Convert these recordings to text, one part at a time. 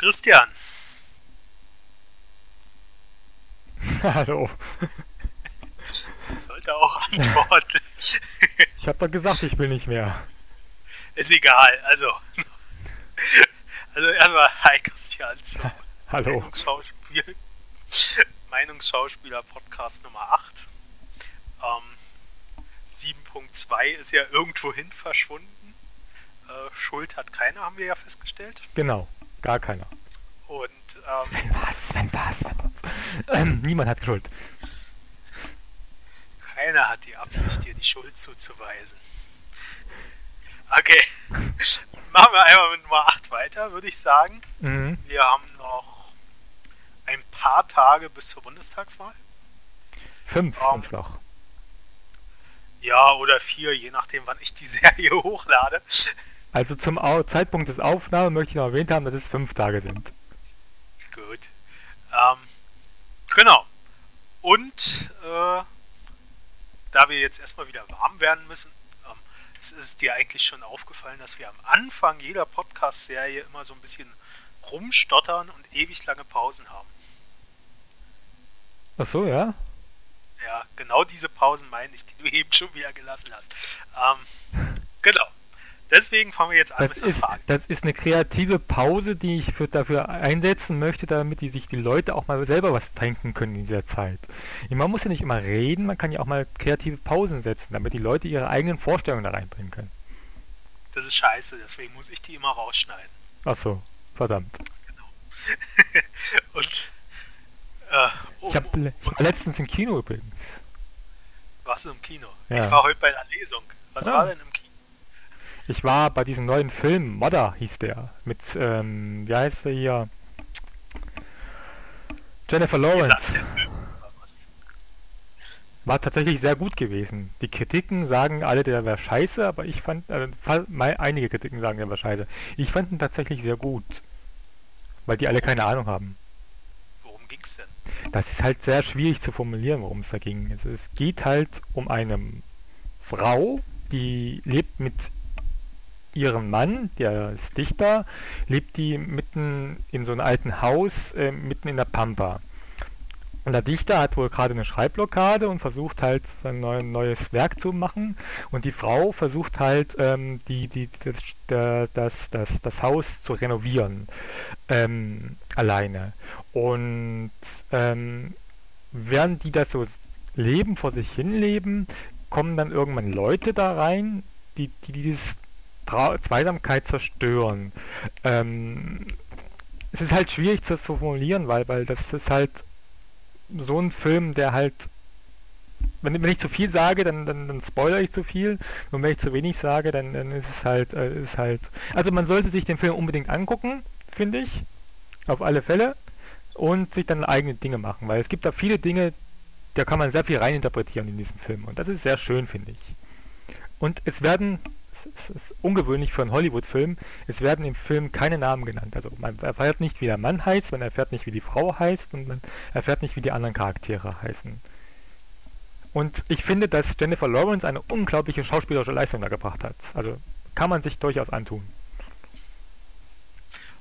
Christian. Hallo. Sollte auch antworten. Ich habe doch gesagt, ich will nicht mehr. Ist egal, also. Also erstmal, hi Christian zum Hallo. Meinungsschauspiel, Meinungsschauspieler Podcast Nummer 8. Ähm, 7.2 ist ja irgendwohin verschwunden. Äh, Schuld hat keiner, haben wir ja festgestellt. Genau, gar keiner. Und ähm, Sven was, Sven was, Sven was. Ähm, niemand hat Schuld. keiner hat die Absicht, dir die Schuld zuzuweisen. Okay, machen wir einmal mit Nummer 8 weiter, würde ich sagen. Mhm. Wir haben noch ein paar Tage bis zur Bundestagswahl. Fünf Ähm. sind noch. Ja, oder vier, je nachdem, wann ich die Serie hochlade. Also zum Zeitpunkt des Aufnahme möchte ich noch erwähnt haben, dass es fünf Tage sind. Gut. Ähm, genau. Und äh, da wir jetzt erstmal wieder warm werden müssen, ähm, es ist dir eigentlich schon aufgefallen, dass wir am Anfang jeder Podcast-Serie immer so ein bisschen rumstottern und ewig lange Pausen haben. Ach so, ja? Ja, genau diese Pausen meine ich, die du eben schon wieder gelassen hast. Ähm, genau. Deswegen fangen wir jetzt an Das mit der ist, Frage. das ist eine kreative Pause, die ich für, dafür einsetzen möchte, damit die sich die Leute auch mal selber was trinken können in dieser Zeit. Man muss ja nicht immer reden, man kann ja auch mal kreative Pausen setzen, damit die Leute ihre eigenen Vorstellungen da reinbringen können. Das ist scheiße, deswegen muss ich die immer rausschneiden. Ach so, verdammt. Und äh, um, Ich, hab, le- ich war letztens im Kino übrigens. warst du im Kino? Ja. Ich war heute bei der Lesung. Was Ah. war denn im? Ich war bei diesem neuen Film, Modder hieß der, mit, ähm, wie heißt der hier? Jennifer Lawrence. War tatsächlich sehr gut gewesen. Die Kritiken sagen alle, der wäre scheiße, aber ich fand, äh, einige Kritiken sagen, der wäre scheiße. Ich fand ihn tatsächlich sehr gut. Weil die alle keine Ahnung haben. Worum ging's denn? Das ist halt sehr schwierig zu formulieren, worum es da ging. Also es geht halt um eine Frau, die lebt mit ihrem Mann, der ist Dichter, lebt die mitten in so einem alten Haus, äh, mitten in der Pampa. Und der Dichter hat wohl gerade eine Schreibblockade und versucht halt sein neu, neues Werk zu machen. Und die Frau versucht halt, ähm, die, die, das, das, das, das Haus zu renovieren. Ähm, alleine. Und ähm, während die das so leben, vor sich hin leben, kommen dann irgendwann Leute da rein, die, die dieses Trau Zweisamkeit zerstören. Ähm, es ist halt schwierig das zu formulieren, weil, weil das ist halt so ein Film, der halt wenn, wenn ich zu viel sage, dann, dann, dann spoilere ich zu viel. Und wenn ich zu wenig sage, dann, dann ist es halt, äh, ist halt. Also man sollte sich den Film unbedingt angucken, finde ich. Auf alle Fälle. Und sich dann eigene Dinge machen. Weil es gibt da viele Dinge, da kann man sehr viel reininterpretieren in diesen Film. Und das ist sehr schön, finde ich. Und es werden, es ist ungewöhnlich für einen Hollywood-Film, es werden im Film keine Namen genannt. Also man erfährt nicht, wie der Mann heißt, man erfährt nicht, wie die Frau heißt und man erfährt nicht, wie die anderen Charaktere heißen. Und ich finde, dass Jennifer Lawrence eine unglaubliche schauspielerische Leistung da gebracht hat. Also kann man sich durchaus antun.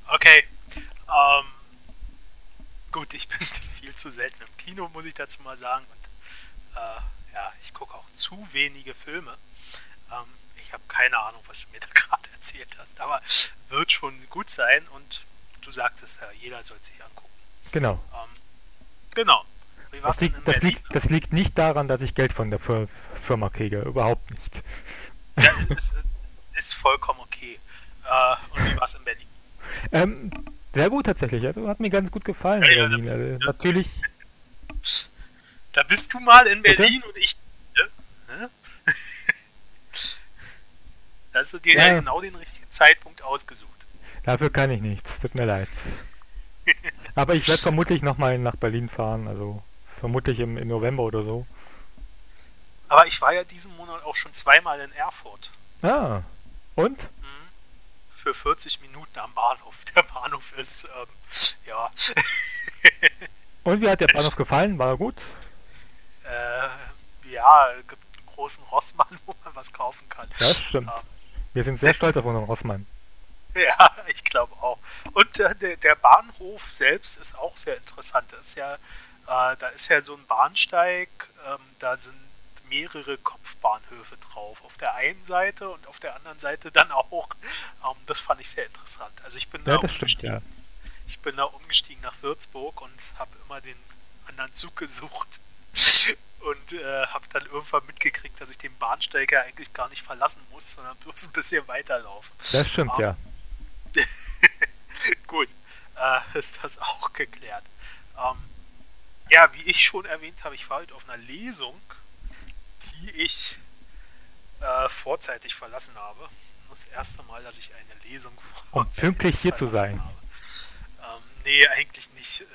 Okay. Ähm, gut, ich bin viel zu selten im Kino, muss ich dazu mal sagen. Und äh, ja, ich gucke auch zu wenige Filme. Ähm, ich habe keine Ahnung, was du mir da gerade erzählt hast. Aber wird schon gut sein und du sagtest ja, jeder soll sich angucken. Genau. Ähm, genau. Das liegt, das, liegt, das liegt nicht daran, dass ich Geld von der Fir Firma kriege. Überhaupt nicht. Ja, es ist, ist vollkommen okay. Äh, und wie war es in Berlin? Ähm, sehr gut tatsächlich. Also hat mir ganz gut gefallen. Ja, ja, Berlin. da bist Also, natürlich. Da bist du mal in Bitte? Berlin und ich. Ne? Da hast du dir Ja. genau den richtigen Zeitpunkt ausgesucht. Dafür kann ich nichts. Tut mir leid. Aber ich werde vermutlich nochmal nach Berlin fahren. Also vermutlich im, im November oder so. Aber ich war ja diesen Monat auch schon zweimal in Erfurt. Ah. Und? Mhm. Für 40 Minuten am Bahnhof. Der Bahnhof ist, ähm, ja, Und wie hat der Bahnhof gefallen? War er gut? äh, ja, es gibt einen großen Rossmann, wo man was kaufen kann. Das stimmt. Ähm, Wir sind sehr stolz auf unseren Rossmann. Ja, ich glaube auch. Und äh, der, der, Bahnhof selbst ist auch sehr interessant. Das ist ja, äh, da ist ja so ein Bahnsteig, ähm, da sind mehrere Kopfbahnhöfe drauf. Auf der einen Seite und auf der anderen Seite dann auch. Ähm, das fand ich sehr interessant. Also ich bin ja, da das stimmt, ja. Ich bin da umgestiegen nach Würzburg und habe immer den anderen Zug gesucht und äh, habe dann irgendwann mitgekriegt, dass ich den Bahnsteig ja eigentlich gar nicht verlassen muss, sondern bloß ein bisschen weiterlaufen. Das stimmt, um, ja. Gut, äh, ist das auch geklärt. Ähm, ja, wie ich schon erwähnt habe, ich war heute auf einer Lesung, die ich äh, vorzeitig verlassen habe. Das erste Mal, dass ich eine Lesung Um pünktlich hier zu sein. Habe. Ähm, nee, eigentlich nicht. Äh,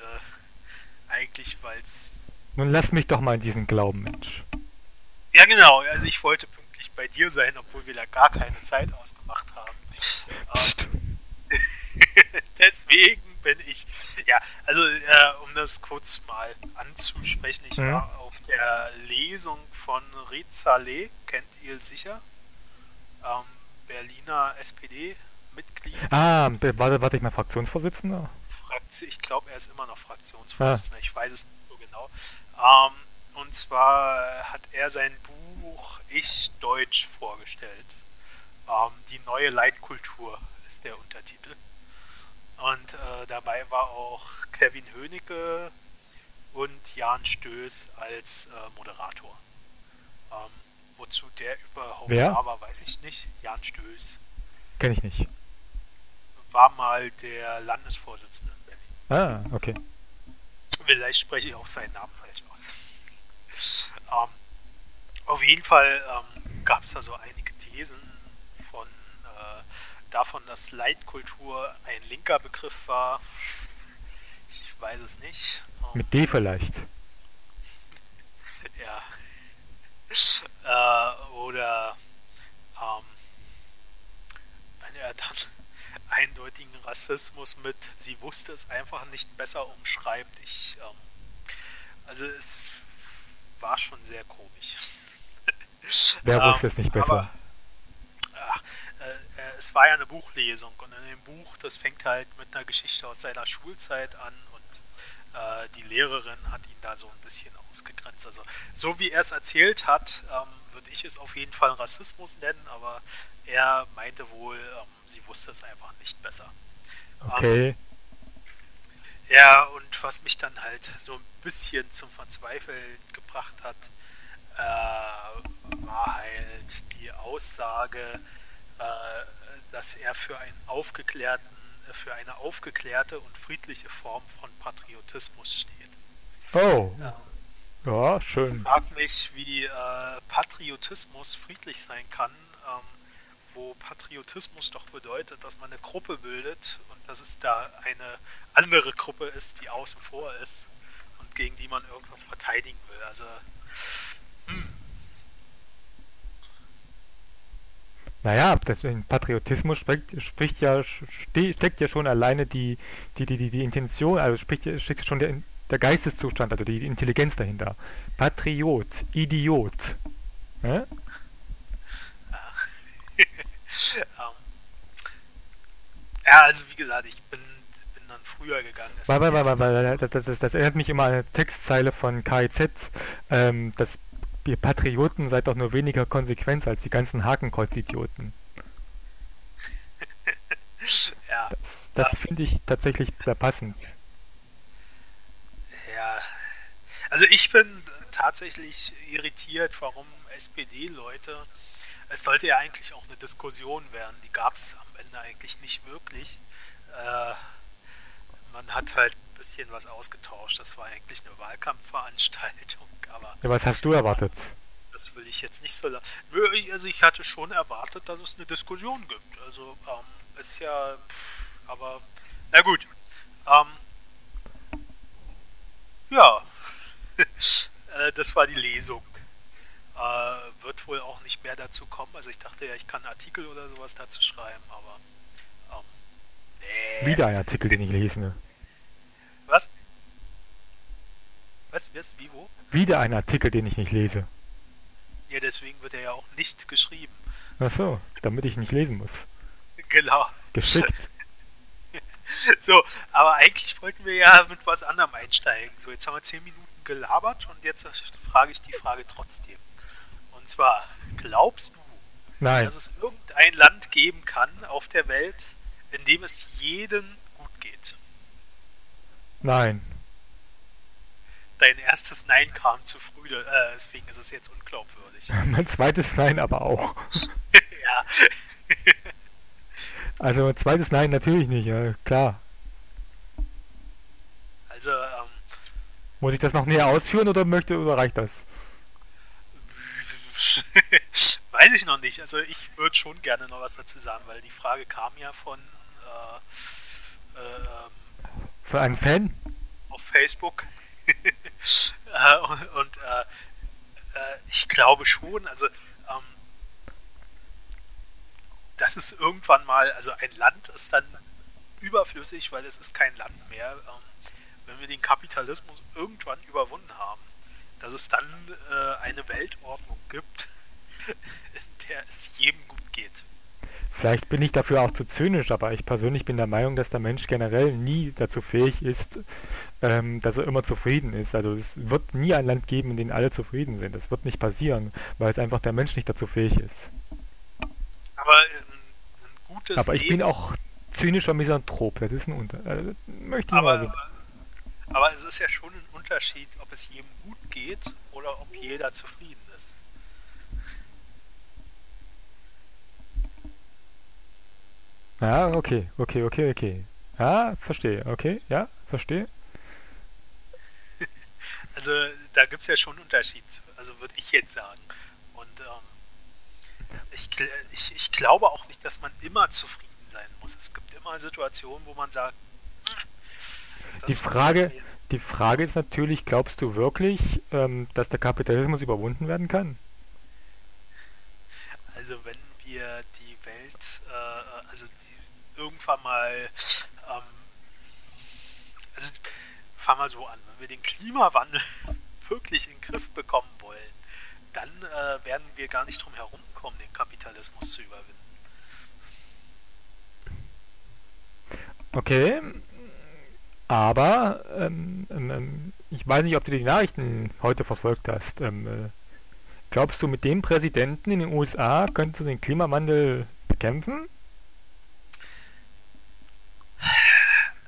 eigentlich, weil es. Nun lass mich doch mal in diesen Glauben, Mensch. Ja, genau. Also ich wollte pünktlich bei dir sein, obwohl wir da gar keine Zeit ausgemacht haben. Ähm, deswegen bin ich. Ja, also äh, um das kurz mal anzusprechen, ich mhm. war auf der Lesung von Rezale, kennt ihr sicher? Ähm, Berliner SPD-Mitglied. Ah, warte, warte ich mal Fraktionsvorsitzender? ich glaube, er ist immer noch Fraktionsvorsitzender, ah. ich weiß es nicht so genau. Ähm, und zwar hat er sein Buch Ich Deutsch vorgestellt. Ähm, die neue Leitkultur ist der Untertitel. Und äh, dabei war auch Kevin Hönicke und Jan Stöß als äh, Moderator. Ähm, wozu der überhaupt Wer? da war, weiß ich nicht. Jan Stöß. Kenn ich nicht. War mal der Landesvorsitzende in Berlin. Ah, okay. Vielleicht spreche ich auch seinen Namen falsch. Ähm, auf jeden Fall ähm, gab es da so einige Thesen von äh, davon, dass Leitkultur ein linker Begriff war. Ich weiß es nicht. Ähm, Mit D vielleicht. ja. Äh, oder ähm, wenn er dann eindeutigen Rassismus mit sie wusste es einfach nicht besser umschreibt. Ich, ähm, also es war schon sehr komisch. Wer wusste ähm, es nicht besser? Aber, ach, äh, äh, es war ja eine Buchlesung und in dem Buch, das fängt halt mit einer Geschichte aus seiner Schulzeit an und äh, die Lehrerin hat ihn da so ein bisschen ausgegrenzt. Also so wie er es erzählt hat, ähm, würde ich es auf jeden Fall Rassismus nennen, aber er meinte wohl, ähm, sie wusste es einfach nicht besser. Okay. Ähm, ja, und was mich dann halt so ein bisschen zum Verzweifeln gebracht hat, äh, war halt die Aussage, äh, dass er für einen aufgeklärten, für eine aufgeklärte und friedliche Form von Patriotismus steht. Oh. Ähm, ja, schön. Ich frage mich, wie äh, Patriotismus friedlich sein kann, ähm, wo Patriotismus doch bedeutet, dass man eine Gruppe bildet und dass es da eine andere Gruppe ist, die außen vor ist gegen die man irgendwas verteidigen will. Also, hm. Naja, deswegen Patriotismus spricht, spricht ja, steckt ja schon alleine die, die, die, die, die Intention, also spricht, steckt schon der, der Geisteszustand, also die Intelligenz dahinter. Patriot, Idiot. Ja? ähm, ja, also wie gesagt, ich bin, früher gegangen. Weil, weil, weil, weil, das, das, das, erinnert mich immer an eine Textzeile von KIZ, ähm, dass ihr Patrioten seid doch nur weniger Konsequenz als die ganzen Hakenkreuz-Idioten. ja. Das, das ja. finde ich tatsächlich sehr passend. Ja. Also ich bin tatsächlich irritiert, warum SPD-Leute es sollte ja eigentlich auch eine Diskussion werden. Die gab es am Ende eigentlich nicht wirklich. Äh, man hat halt ein bisschen was ausgetauscht. Das war eigentlich eine Wahlkampfveranstaltung. Aber ja, was hast du erwartet? Das will ich jetzt nicht so lange. Also ich hatte schon erwartet, dass es eine Diskussion gibt. Also ähm, ist ja, aber na gut. Ähm, ja, äh, das war die Lesung. Äh, wird wohl auch nicht mehr dazu kommen. Also ich dachte ja, ich kann Artikel oder sowas dazu schreiben, aber ähm, nee. Wieder ein Artikel, den ich lese. Ne? Was? Was? Was? Wie, wo? Wieder ein Artikel, den ich nicht lese. Ja, deswegen wird er ja auch nicht geschrieben. Ach so, damit ich nicht lesen muss. Genau. Geschickt. so, aber eigentlich wollten wir ja mit was anderem einsteigen. So, jetzt haben wir zehn Minuten gelabert und jetzt frage ich die Frage trotzdem. Und zwar, glaubst du, Nein. dass es irgendein Land geben kann auf der Welt, in dem es jedem gut geht? Nein. Dein erstes Nein kam zu früh, äh, deswegen ist es jetzt unglaubwürdig. mein zweites Nein aber auch. ja. also mein zweites Nein natürlich nicht, ja, klar. Also, ähm, Muss ich das noch näher ausführen oder möchte oder reicht das? Weiß ich noch nicht. Also ich würde schon gerne noch was dazu sagen, weil die Frage kam ja von äh, äh, Für einen Fan? auf Facebook. Äh, und, und äh, äh, ich glaube schon, also ähm, dass es irgendwann mal, also ein Land ist dann überflüssig, weil es ist kein Land mehr. Ähm, wenn wir den Kapitalismus irgendwann überwunden haben, dass es dann äh, eine Weltordnung gibt, in der es jedem gut geht. Vielleicht bin ich dafür auch zu zynisch, aber ich persönlich bin der Meinung, dass der Mensch generell nie dazu fähig ist, ähm, dass er immer zufrieden ist. Also es wird nie ein Land geben, in dem alle zufrieden sind. Das wird nicht passieren, weil es einfach der Mensch nicht dazu fähig ist. Aber ein, ein gutes Aber ich Leben, bin auch zynischer Misanthrop, das ist ein Unter... Äh, möchte ich aber, mal so. aber es ist ja schon ein Unterschied, ob es jedem gut geht oder ob jeder zufrieden ist. Ja, okay, okay, okay, okay. Ja, verstehe, okay, ja, verstehe. Also da gibt es ja schon einen Unterschied, also würde ich jetzt sagen. Und ähm, ich, ich, ich glaube auch nicht, dass man immer zufrieden sein muss. Es gibt immer Situationen, wo man sagt, "Hm, das Die Frage, jetzt." die Frage ist natürlich, glaubst du wirklich, ähm, dass der Kapitalismus überwunden werden kann? Also wenn wir die Welt, äh, irgendwann mal, ähm, also fangen wir so an, wenn wir den Klimawandel wirklich in den Griff bekommen wollen, dann äh, werden wir gar nicht drum herum kommen, den Kapitalismus zu überwinden. Okay, aber ähm, ähm, ähm, ich weiß nicht, ob du die Nachrichten heute verfolgt hast. Ähm, äh, glaubst du, mit dem Präsidenten in den USA könntest du den Klimawandel bekämpfen?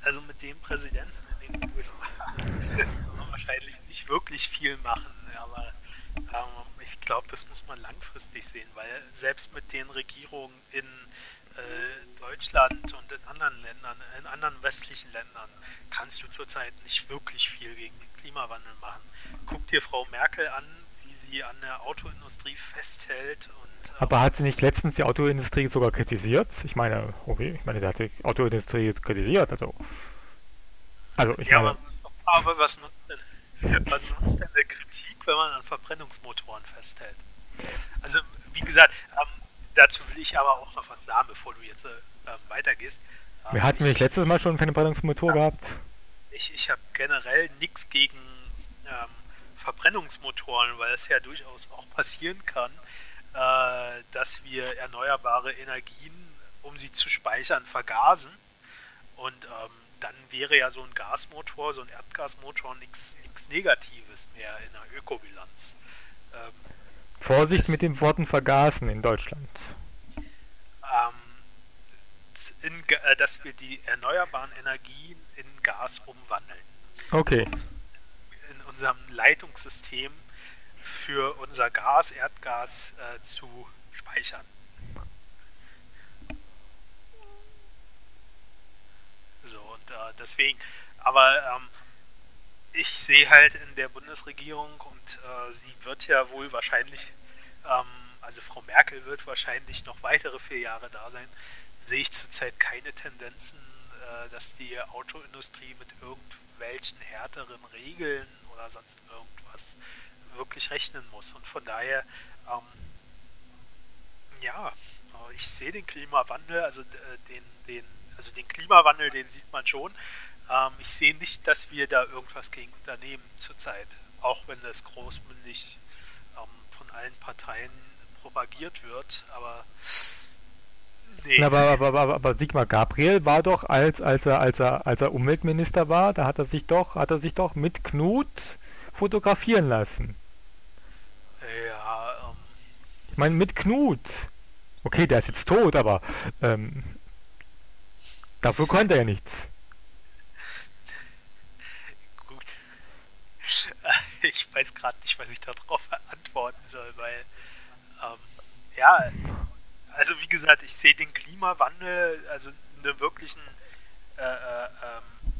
Also mit dem Präsidenten in den USA kann man wahrscheinlich nicht wirklich viel machen, aber ähm, ich glaube, das muss man langfristig sehen, weil selbst mit den Regierungen in äh, Deutschland und in anderen Ländern, in anderen westlichen Ländern, kannst du zurzeit nicht wirklich viel gegen den Klimawandel machen. Guck dir Frau Merkel an, wie sie an der Autoindustrie festhält und ähm, Aber hat sie nicht letztens die Autoindustrie sogar kritisiert? Ich meine, okay, ich meine, sie hat die Autoindustrie kritisiert, also. Also, ich Ja, meine, aber, aber was, nutzt denn, was nutzt denn eine Kritik, wenn man an Verbrennungsmotoren festhält? Also, wie gesagt, ähm, dazu will ich aber auch noch was sagen, bevor du jetzt äh, ähm, weitergehst. Ähm, wir hatten ich, nicht letztes Mal schon einen Verbrennungsmotor gehabt. ich, ich habe generell nichts gegen ähm, Verbrennungsmotoren, weil es ja durchaus auch passieren kann, äh, dass wir erneuerbare Energien, um sie zu speichern, vergasen. Und ähm, dann wäre ja so ein Gasmotor, so ein Erdgasmotor nichts Negatives mehr in der Ökobilanz. Ähm, Vorsicht mit den Worten vergasen in Deutschland. ähm, in, äh, dass wir die erneuerbaren Energien in Gas umwandeln. Okay, uns in unserem Leitungssystem für unser Gas, Erdgas äh, zu speichern. So, und äh, deswegen, aber ähm, ich sehe halt in der Bundesregierung und äh, sie wird ja wohl wahrscheinlich, ähm, also Frau Merkel wird wahrscheinlich noch weitere vier Jahre da sein, sehe ich zurzeit keine Tendenzen, äh, dass die Autoindustrie mit irgendwelchen härteren Regeln oder sonst irgendwas wirklich rechnen muss. Und von daher, ähm, ja, äh, ich sehe den Klimawandel, also äh, den, den, also den Klimawandel, den sieht man schon. Ähm, ich sehe nicht, dass wir da irgendwas gegen unternehmen zurzeit, auch wenn das großmündig ähm, von allen Parteien propagiert wird. Aber Nee. Aber, aber, aber, aber, Sigmar Gabriel war doch, als, als, er, als, er, als er Umweltminister war, da hat er sich doch, hat er sich doch mit Knut fotografieren lassen. Ja, ähm. Ich meine, mit Knut. Okay, der ist jetzt tot, aber ähm, dafür konnte er nichts. Gut. Ich weiß gerade nicht, was ich darauf antworten soll, weil ähm, ja, also wie gesagt, ich sehe den Klimawandel, also einen wirklichen äh, äh, ähm,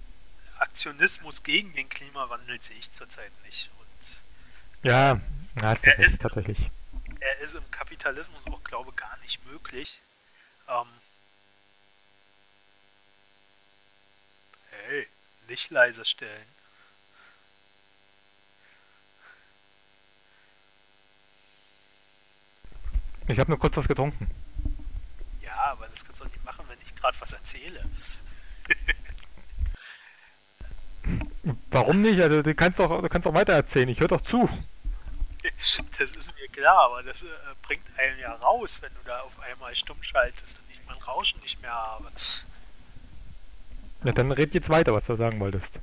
Aktionismus gegen den Klimawandel sehe ich zurzeit nicht. Und ja, das er ist tatsächlich. Er ist im Kapitalismus auch, glaube ich, gar nicht möglich. Ähm, hey, nicht leise stellen. Ich habe nur kurz was getrunken. Ja, aber das kannst du doch nicht machen, wenn ich gerade was erzähle. Warum nicht? Also du kannst doch, du kannst doch weiter erzählen. Ich höre doch zu. Das ist mir klar, aber das äh, bringt einen ja raus, wenn du da auf einmal stumm schaltest und ich mein Rauschen nicht mehr habe. Na dann red jetzt weiter, was du sagen wolltest.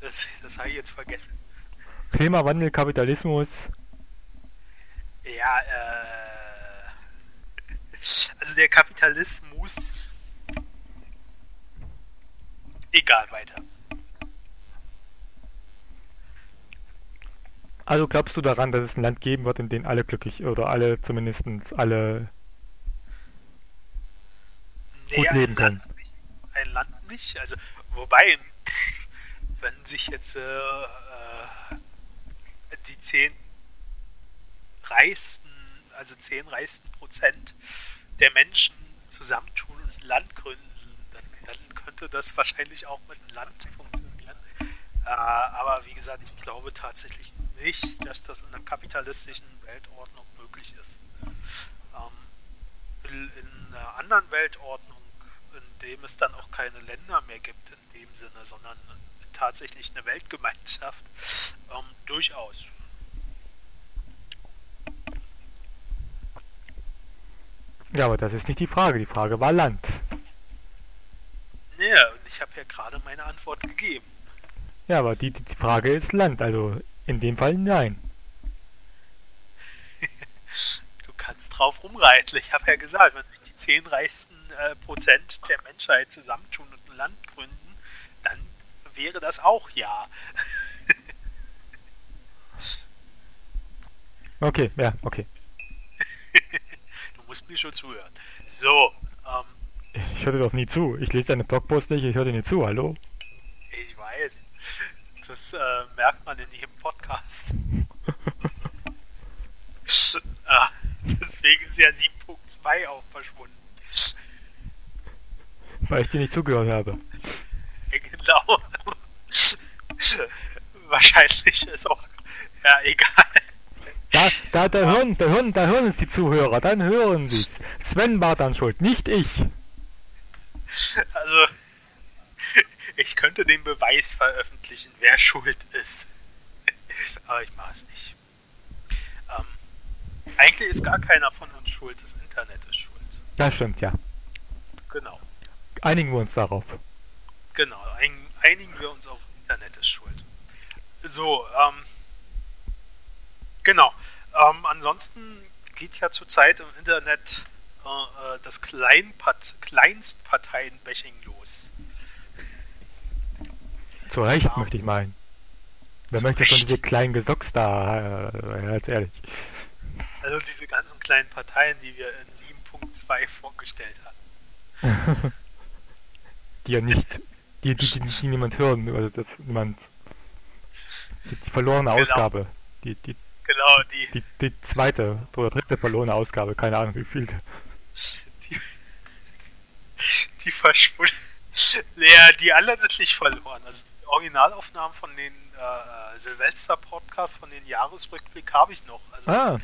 Das, das habe ich jetzt vergessen. Klimawandel, Kapitalismus. Ja, äh also der Kapitalismus. Egal, weiter. Also glaubst du daran, dass es ein Land geben wird, in dem alle glücklich oder alle zumindest alle nee, gut leben können? Land ein Land nicht. Also wobei, wenn sich jetzt äh, äh die zehn reichsten, also zehn reichsten Prozent der Menschen zusammentun und ein Land gründen, dann, dann könnte das wahrscheinlich auch mit einem Land funktionieren. Äh, aber wie gesagt, ich glaube tatsächlich nicht, dass das in einer kapitalistischen Weltordnung möglich ist. Ähm, in einer anderen Weltordnung, in dem es dann auch keine Länder mehr gibt in dem Sinne, sondern tatsächlich eine Weltgemeinschaft, ähm, durchaus. Ja, aber das ist nicht die Frage. Die Frage war Land. Ja, und ich habe ja gerade meine Antwort gegeben. Ja, aber die, die Frage ist Land, also in dem Fall nein. du kannst drauf rumreiten. Ich habe ja gesagt, wenn sich die zehn reichsten äh, Prozent der Menschheit zusammentun und ein Land gründen, dann wäre das auch ja. okay, ja, okay musst mir schon zuhören. So, ähm. Ich höre dir doch nie zu. Ich lese deine Blogpost nicht, ich höre dir nie zu, hallo? Ich weiß. Das äh, merkt man in jedem Podcast. ah, deswegen ist ja 7.2 auch verschwunden. Weil ich dir nicht zugehört habe. Genau. Wahrscheinlich ist auch. Ja, egal. Da, da, da, hören, da, hören, da hören es die Zuhörer, dann hören sie Sven war dann schuld, nicht ich. Also, ich könnte den Beweis veröffentlichen, wer schuld ist. Aber ich mache es nicht. Eigentlich ist gar keiner von uns schuld, das Internet ist schuld. Das stimmt, ja. Genau. Einigen wir uns darauf. Genau, einigen wir uns auf Internet ist schuld. So, ähm, Genau. Ähm, ansonsten geht ja zurzeit im Internet äh, äh das Kleinpart Kleinstparteienbashing los. Zu Recht, ja. möchte ich meinen. Wer möchte schon diese kleinen Gesocks da, äh, ganz ehrlich. Also diese ganzen kleinen Parteien, die wir in 7.2 vorgestellt hatten. die ja nicht, die, die, die, die niemand hören, also das niemand, die, die verlorene genau. Ausgabe, die, die Genau, die. Die, die zweite oder dritte verlorene Ausgabe, keine Ahnung wie viel. Die, die verschwunden. Ja, die anderen sind nicht verloren. Also die Originalaufnahmen von den äh, Silvester-Podcasts, von den Jahresrückblick habe ich noch. Also ah.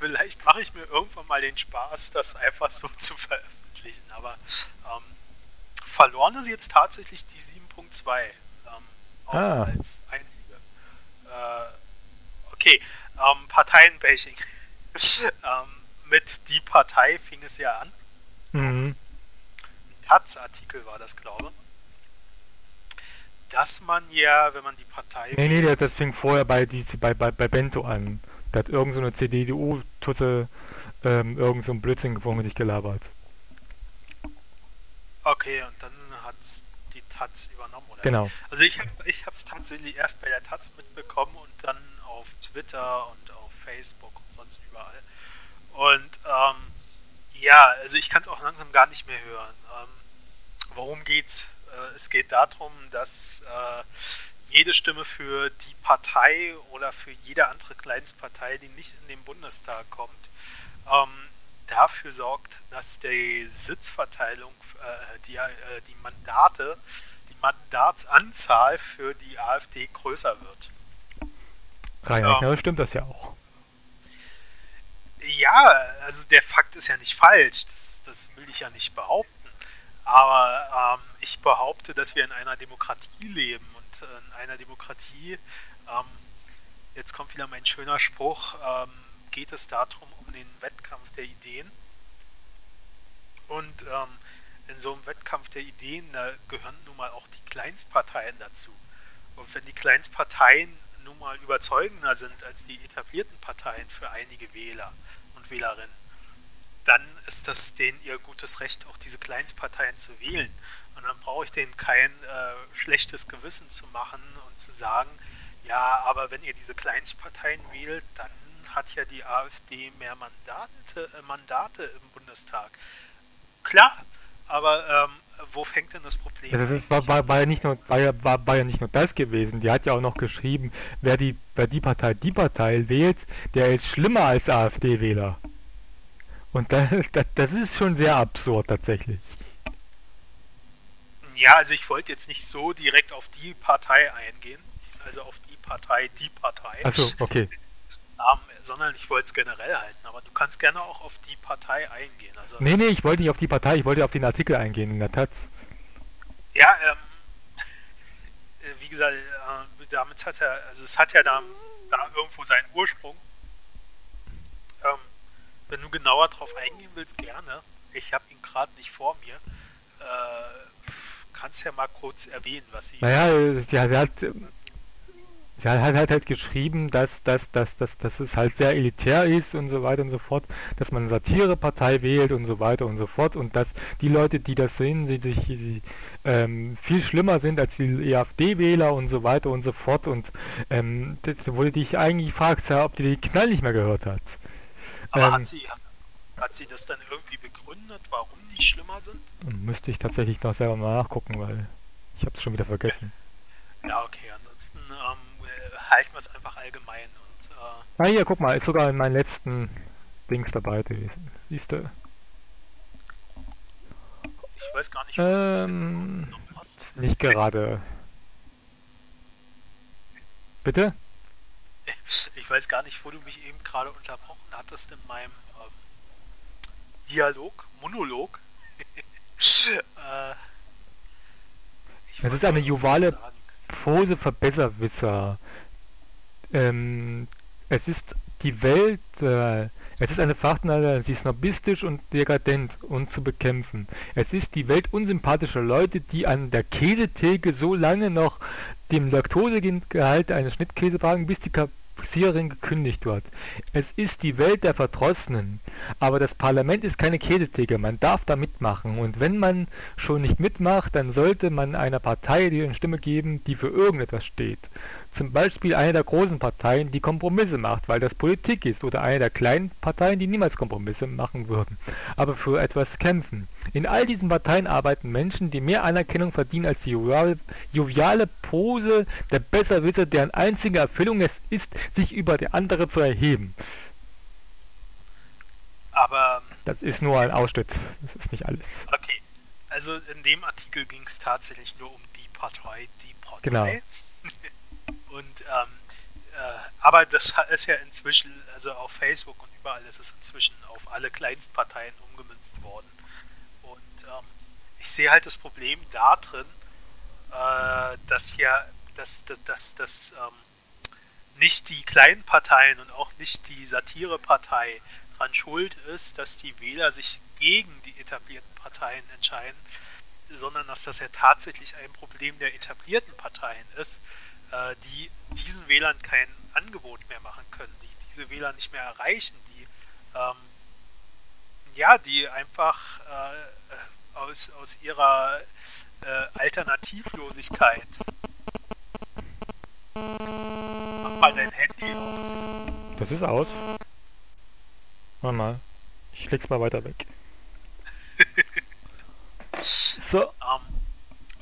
Vielleicht mache ich mir irgendwann mal den Spaß, das einfach so zu veröffentlichen. Aber ähm, verloren ist jetzt tatsächlich die 7.2. Ähm, ah. als einzige. Äh, okay, ähm, Parteienbashing. ähm, mit die Partei fing es ja an. Mhm. Ein Taz-Artikel war das, glaube ich. Dass man ja, wenn man die Partei. Nee, nee, wählt- das fing vorher bei, die, bei, bei, bei Bento an. Da hat irgend so eine CDU-Tusse ähm, irgend so ein Blödsinn von sich gelabert. Okay, und dann hat die Taz übernommen, oder? Genau. Also ich habe ich es tatsächlich erst bei der Taz mitbekommen und dann auf Twitter und auf Facebook und sonst überall. Und ähm, ja, also ich kann es auch langsam gar nicht mehr hören. Ähm, worum geht's? Äh, es geht darum, dass äh, jede Stimme für die Partei oder für jede andere Kleinstpartei, die nicht in den Bundestag kommt, ähm, dafür sorgt, dass die Sitzverteilung, äh, die, äh, die Mandate, die Mandatsanzahl für die AfD größer wird. Rein Ja. rechnerisch stimmt das ja auch. Ja, also der Fakt ist ja nicht falsch, das, das will ich ja nicht behaupten. Aber ähm, ich behaupte, dass wir in einer Demokratie leben äh, in einer Demokratie, ähm, jetzt kommt wieder mein schöner Spruch, ähm, geht es darum, um den Wettkampf der Ideen. Und ähm, in so einem Wettkampf der Ideen, da gehören nun mal auch die Kleinstparteien dazu. Und wenn die Kleinstparteien nun mal überzeugender sind als die etablierten Parteien für einige Wähler und Wählerinnen, dann ist das denen ihr gutes Recht, auch diese Kleinstparteien zu wählen. Und dann brauche ich denen kein äh, schlechtes Gewissen zu machen und zu sagen, ja, aber wenn ihr diese Kleinstparteien wählt, dann hat ja die AfD mehr Mandate, äh, Mandate im Bundestag. Klar, aber ähm, wo fängt denn das Problem Ja, das ist, war, war, war, ja nicht nur, war, ja, war, war ja nicht nur das gewesen. Die hat ja auch noch geschrieben, wer die, wer die Partei die Partei wählt, der ist schlimmer als AfD-Wähler. Und das, das, das ist schon sehr absurd tatsächlich. Ja, also ich wollte jetzt nicht so direkt auf die Partei eingehen, also auf die Partei, die Partei, Achso, okay. ähm, sondern ich wollte es generell halten. Aber du kannst gerne auch auf die Partei eingehen. Also Nee, nee, ich wollte nicht auf die Partei, ich wollte auf den Artikel eingehen in der Taz. ja, ähm, äh, wie gesagt, äh, damit hat er, also es hat ja da, da irgendwo seinen Ursprung. Ähm, wenn du genauer drauf eingehen willst, gerne. Ich habe ihn gerade nicht vor mir. Äh, kannst ja mal kurz erwähnen, was sie. Naja, äh, sie hat, sie hat, halt, halt geschrieben, dass, dass, dass, dass, dass es halt sehr elitär ist und so weiter und so fort, dass man eine Satirepartei wählt und so weiter und so fort und dass die Leute, die das sehen, sie sich sie, ähm, viel schlimmer sind als die AfD-Wähler und so weiter und so fort und ähm, das wurde dich eigentlich gefragt, ja, ob die den Knall nicht mehr gehört hat. Aber ähm, hat, sie, hat sie das dann irgendwie begründet, warum die schlimmer sind? Müsste ich tatsächlich noch selber mal nachgucken, weil ich habe es schon wieder vergessen. Ja, okay, ansonsten ähm, äh, halten wir es einfach allgemein und äh, Ah, hier, guck mal, ist sogar in meinen letzten Dings dabei gewesen. Siehst du? ich weiß gar nicht, wo du das Ähm, hast. Nicht gerade. Bitte? Ich weiß gar nicht, wo du mich eben gerade unterbrochen hattest in meinem ähm, Dialog, Monolog. äh, wollte ist eine sagen. Pose für Besserwisser. Ähm, es ist die Welt, äh, es ist eine Fachnader, sie ist snobistisch und dekadent und zu bekämpfen. Es ist die Welt unsympathischer Leute, die an der Käsetheke so lange noch dem Laktosegehalt eines Schnittkäse fragen, bis die Kassiererin gekündigt wird. Es ist die Welt der Verdrossenen. Aber das Parlament ist keine Käsetheke, man darf da mitmachen. Und wenn man schon nicht mitmacht, dann sollte man einer Partei die eine Stimme geben, die für irgendetwas steht. Zum Beispiel eine der großen Parteien, die Kompromisse macht, weil das Politik ist, oder eine der kleinen Parteien, die niemals Kompromisse machen würden, aber für etwas kämpfen. In all diesen Parteien arbeiten Menschen, die mehr Anerkennung verdienen als die joviale, joviale Pose der Besserwisser, deren einzige Erfüllung es ist, sich über die andere zu erheben. Aber ähm, Das ist nur ein Ausschnitt, das ist nicht alles. okay, also in dem Artikel ging es tatsächlich nur um die Partei, die Partei. Genau. Und ähm, äh, aber das ist ja inzwischen, also auf Facebook und überall ist es inzwischen auf alle Kleinstparteien umgemünzt worden. Und ähm, ich sehe halt das Problem da drin, äh, dass ja, dass, dass, dass, dass ähm, nicht die kleinen Parteien und auch nicht die Satirepartei dran schuld ist, dass die Wähler sich gegen die etablierten Parteien entscheiden, sondern dass das ja tatsächlich ein Problem der etablierten Parteien ist, äh, die diesen Wählern kein Angebot mehr machen können, die diese Wähler nicht mehr erreichen, die ähm, ja, die einfach äh, aus, aus ihrer äh, Alternativlosigkeit. Mach mal dein Handy aus. Das ist aus. Warte mal. Ich leg's mal weiter weg. so. Um, ähm,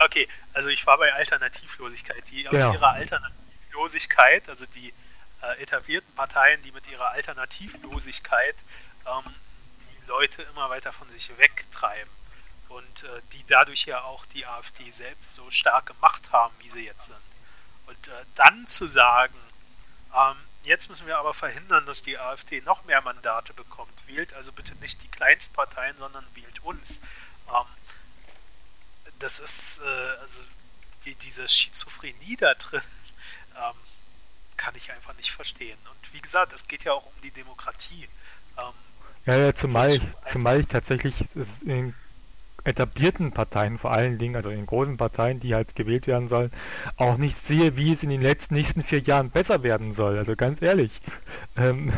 okay, also ich war bei Alternativlosigkeit. Die aus genau. ihrer Alternativlosigkeit, also die äh, etablierten Parteien, die mit ihrer Alternativlosigkeit ähm, die Leute immer weiter von sich wegtreiben und äh, die dadurch ja auch die AfD selbst so stark gemacht haben, wie sie jetzt sind. Und äh, dann zu sagen, ähm, jetzt müssen wir aber verhindern, dass die AfD noch mehr Mandate bekommt, wählt also bitte nicht die Kleinstparteien, sondern wählt uns. Ähm, das ist, äh, also die, diese Schizophrenie da drin, ähm, kann ich einfach nicht verstehen. Und wie gesagt, es geht ja auch um die Demokratie. Ähm, ja, ja, zumal ich, zumal ich tatsächlich in etablierten Parteien vor allen Dingen, also in großen Parteien, die halt gewählt werden sollen, auch nicht sehe, wie es in den letzten nächsten vier Jahren besser werden soll. Also ganz ehrlich. Ähm,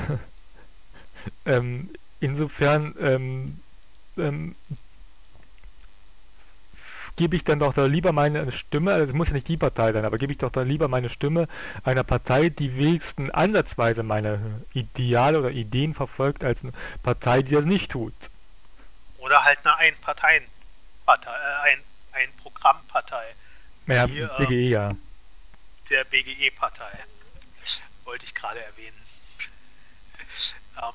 ähm, insofern ähm, ähm gebe ich dann doch da lieber meine Stimme, also es muss ja nicht die Partei sein, aber gebe ich doch dann lieber meine Stimme einer Partei, die wenigstens ansatzweise meine Ideale oder Ideen verfolgt, als eine Partei, die das nicht tut. Oder halt eine Einparteienpartei, äh, ein, ein Programmpartei. Ja, die, BGE, ähm, ja. Der BGE-Partei. Wollte ich gerade erwähnen. ähm,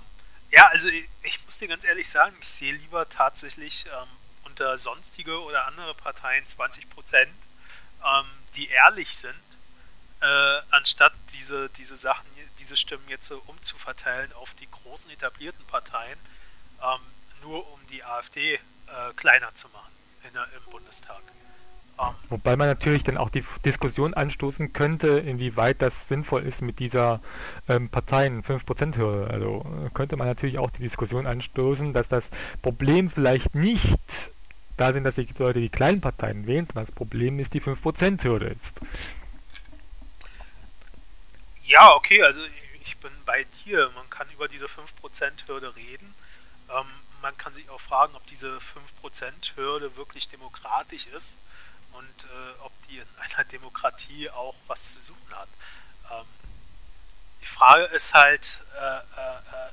ja, also ich, ich, muss dir ganz ehrlich sagen, ich sehe lieber tatsächlich ähm, unter sonstige oder andere Parteien 20 Prozent, ähm, die ehrlich sind, äh, anstatt diese, diese Sachen, diese Stimmen jetzt so umzuverteilen auf die großen etablierten Parteien, ähm, nur um die AfD äh, kleiner zu machen in, im Bundestag. Ähm, Wobei man natürlich dann auch die Diskussion anstoßen könnte, inwieweit das sinnvoll ist mit dieser ähm, Parteien 5%-Hürde. Also äh, könnte man natürlich auch die Diskussion anstoßen, dass das Problem vielleicht nicht da sind, dass die Leute die kleinen Parteien wählen. Das Problem ist die 5%-Hürde ist. Ja, okay, also ich bin bei dir. Man kann über diese 5%-Hürde reden. Ähm, man kann sich auch fragen, ob diese 5%-Hürde wirklich demokratisch ist und äh, ob die in einer Demokratie auch was zu suchen hat. Ähm, die Frage ist halt, äh, äh, äh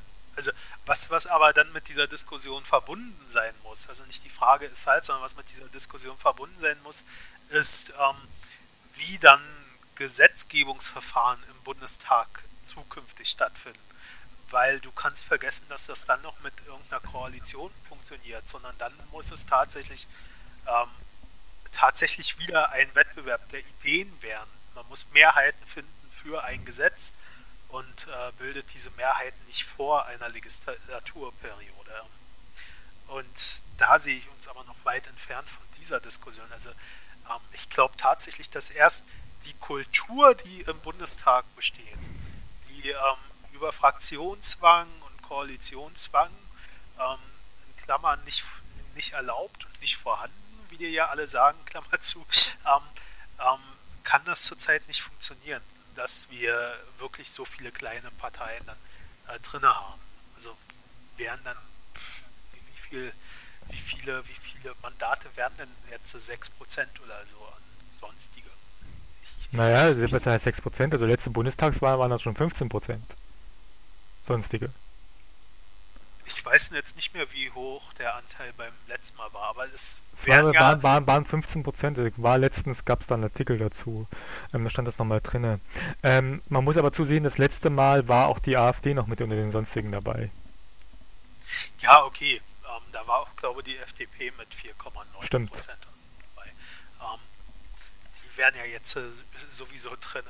also was, was aber dann mit dieser Diskussion verbunden sein muss, also nicht die Frage ist halt, sondern was mit dieser Diskussion verbunden sein muss, ist, ähm, wie dann Gesetzgebungsverfahren im Bundestag zukünftig stattfinden. Weil du kannst vergessen, dass das dann noch mit irgendeiner Koalition funktioniert, sondern dann muss es tatsächlich ähm, tatsächlich wieder ein Wettbewerb der Ideen werden. Man muss Mehrheiten finden für ein Gesetz und äh, bildet diese Mehrheiten nicht vor einer Legislaturperiode. Und da sehe ich uns aber noch weit entfernt von dieser Diskussion. Also ähm, ich glaube tatsächlich, dass erst die Kultur, die im Bundestag besteht, die ähm, über Fraktionszwang und Koalitionszwang ähm, in Klammern nicht, nicht erlaubt und nicht vorhanden, wie dir ja alle sagen, Klammer zu, ähm, ähm, kann das zurzeit nicht funktionieren dass wir wirklich so viele kleine Parteien dann äh, drin haben. Also wären dann wie, viel, wie viele, wie viele Mandate werden denn jetzt zu 6% oder so an sonstige? Ich, naja, das heißt 6%, also letzte Bundestagswahl waren das schon 15%. Sonstige ich weiß jetzt nicht mehr, wie hoch der Anteil beim letzten Mal war, aber es war, ja waren, waren 15 Prozent. War letztens gab es da einen Artikel dazu. Ähm, da stand das nochmal drin. Ähm, man muss aber zusehen, das letzte Mal war auch die AfD noch mit unter den sonstigen dabei. Ja, okay. Ähm, da war auch, glaube ich, die FDP mit 4,9 Prozent dabei. Ähm, die wären ja jetzt äh, sowieso drin.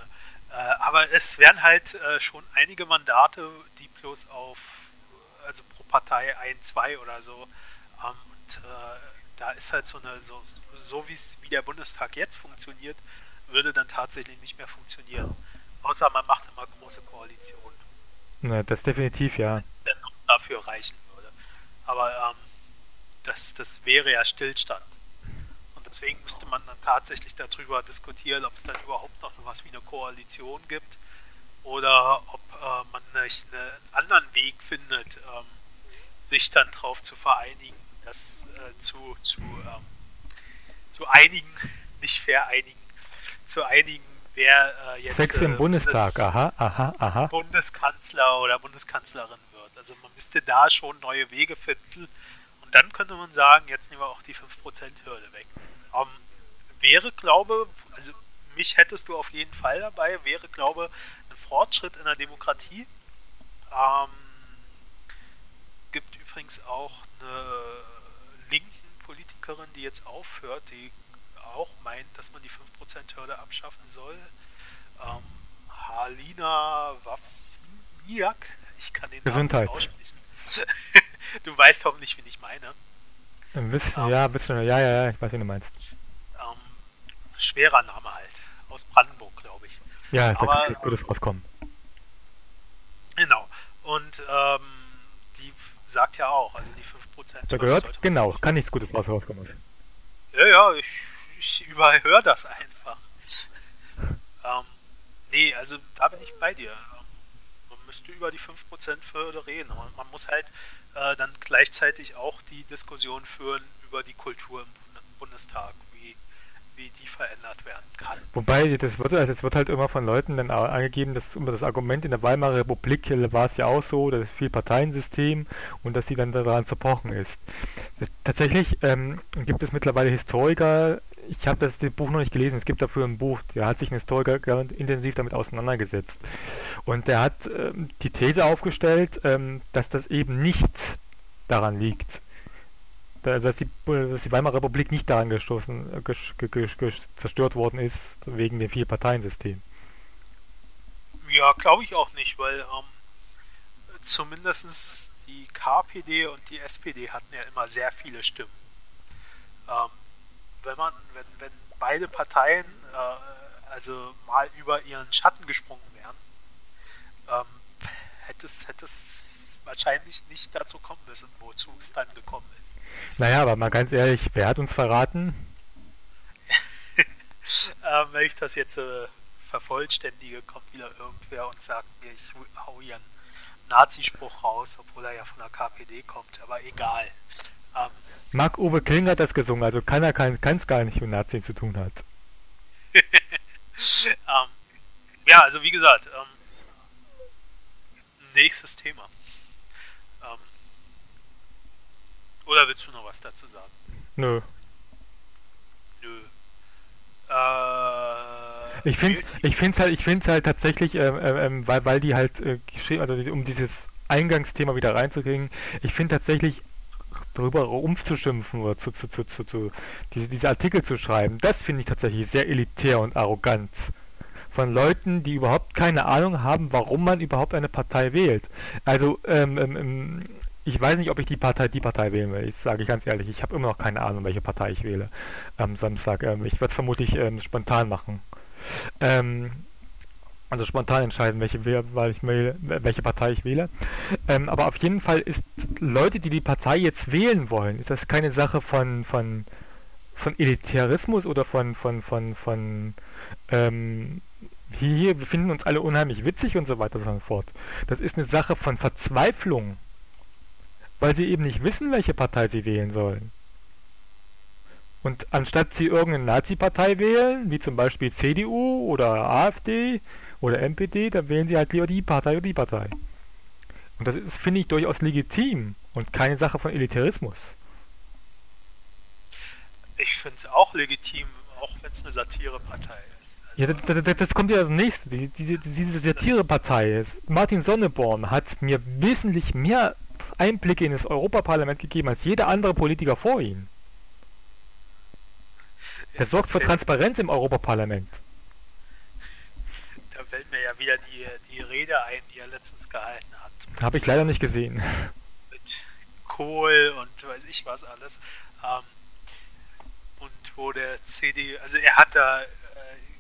Äh, aber es wären halt äh, schon einige Mandate, die bloß auf also pro Partei ein, zwei oder so. Ähm, und äh, da ist halt so eine, so, so wie der Bundestag jetzt funktioniert, würde dann tatsächlich nicht mehr funktionieren. Außer man macht immer große Koalitionen. Na, das definitiv, ja. Wenn noch dafür reichen würde. Aber ähm, das, das wäre ja Stillstand. Und deswegen müsste man dann tatsächlich darüber diskutieren, ob es dann überhaupt noch so was wie eine Koalition gibt oder ob äh, man nicht einen anderen Weg findet, ähm, sich dann darauf zu vereinigen, das äh, zu, zu, ähm, zu einigen, nicht vereinigen, zu einigen, wer äh, jetzt Sex im Bundestag, Bundes aha, aha, aha. Bundeskanzler oder Bundeskanzlerin wird. Also man müsste da schon neue Wege finden und dann könnte man sagen, jetzt nehmen wir auch die 5%-Hürde weg. Ähm, wäre, glaube also mich hättest du auf jeden Fall dabei, wäre, glaube ein Fortschritt in der Demokratie. Ähm, gibt übrigens auch eine linken Politikerin, die jetzt aufhört, die auch meint, dass man die 5%-Hürde abschaffen soll. Ähm, Halina Wawsniak, ich kann den Namen nicht aussprechen. du weißt hoffentlich, wen ich meine. Ein bisschen, ähm, ja, ein bisschen, ja, ja, ja, ich weiß, wie du meinst. Ähm, schwerer Name halt. Aus Brandenburg, Ja, da Aber, wird es rauskommen. Genau. Und ähm, die sagt ja auch, also die 5%. Da gehört, genau, kann nichts Gutes rauskommen. Ja, ja, ich ich überhöre das einfach. ähm, nee, also da bin ich bei dir. Man müsste über die 5%-Hürde reden. Und man muss halt äh, dann gleichzeitig auch die Diskussion führen über die Kultur im Bundestag, wie, die verändert werden kann. Wobei, das wird, das wird halt immer von Leuten dann angegeben, dass immer das Argument in der Weimarer Republik war es ja auch so, das viel Parteiensystem und dass sie dann daran zerbrochen ist. Tatsächlich ähm, gibt es mittlerweile Historiker, ich habe das, Buch noch nicht gelesen, es gibt dafür ein Buch, der hat sich ein Historiker intensiv damit auseinandergesetzt. Und der hat ähm, die These aufgestellt, ähm, dass das eben nicht daran liegt. Dass die, dass die Weimarer Republik nicht daran gestoßen, äh, zerstört worden ist, wegen dem Vier-Parteien-System. Ja, glaube ich auch nicht, weil ähm, zumindest die KPD und die SPD hatten ja immer sehr viele Stimmen. Ähm, wenn man, wenn, wenn beide Parteien äh, also mal über ihren Schatten gesprungen wären, ähm, hätte, es, hätte es wahrscheinlich nicht dazu kommen müssen, wozu es dann gekommen ist. Naja, aber mal ganz ehrlich, wer hat uns verraten? ähm, wenn ich das jetzt äh, vervollständige, kommt wieder irgendwer und sagt mir, ich hau hier einen Nazispruch raus, obwohl er ja von der KPD kommt, aber egal. Ähm, Marc-Uwe Kling hat das gesungen, also kann er kann es gar nicht mit Nazis zu tun hat. ähm, ja, also wie gesagt, ähm, nächstes Thema. Ähm, oder willst du noch was dazu sagen? Nö. Nö. Äh, ich finde ich find's halt, ich find's halt tatsächlich, ähm, ähm, ähm weil, weil die halt äh, also um dieses Eingangsthema wieder reinzukriegen, ich finde tatsächlich darüber umzuschimpfen oder zu, zu, zu, zu, zu diese, diese Artikel zu schreiben, das finde ich tatsächlich sehr elitär und arrogant. Von Leuten, die überhaupt keine Ahnung haben, warum man überhaupt eine Partei wählt. Also, ähm, ähm, ähm ich weiß nicht, ob ich die Partei, die Partei wählen will. Ich sage ganz ehrlich, ich habe immer noch keine Ahnung, welche Partei ich wähle am Samstag. Ähm, ich werde es vermutlich ähm, spontan machen. Ähm, also spontan entscheiden, welche, weil ich wähle, welche Partei ich wähle. Ähm, aber auf jeden Fall ist Leute, die die Partei jetzt wählen wollen, ist das keine Sache von, von, von Elitarismus oder von, von, von, von ähm, hier, wir finden uns alle unheimlich witzig und so weiter und so fort. Das ist eine Sache von Verzweiflung, weil sie eben nicht wissen, welche Partei sie wählen sollen. Und anstatt sie irgendeine Nazi-Partei wählen, wie zum Beispiel CDU oder AfD, oder MPD, dann wählen sie halt lieber die Partei oder die Partei. Und das ist, finde ich, durchaus legitim und keine Sache von Elitarismus. Ich finde es auch legitim, auch wenn es eine Satirepartei ist. Also ja, das, das, das, kommt ja als nächstes. Die, diese, diese Satirepartei, Martin Sonneborn, hat mir wesentlich mehr Einblicke in das Europaparlament gegeben als jeder andere Politiker vor ihm. Der sorgt für Transparenz im Europaparlament fällt mir ja wieder die, die Rede ein, die er letztens gehalten hat. Habe ich leider nicht gesehen. Mit Kohl und weiß ich was alles. Ähm, und wo der CD, also er hat da äh,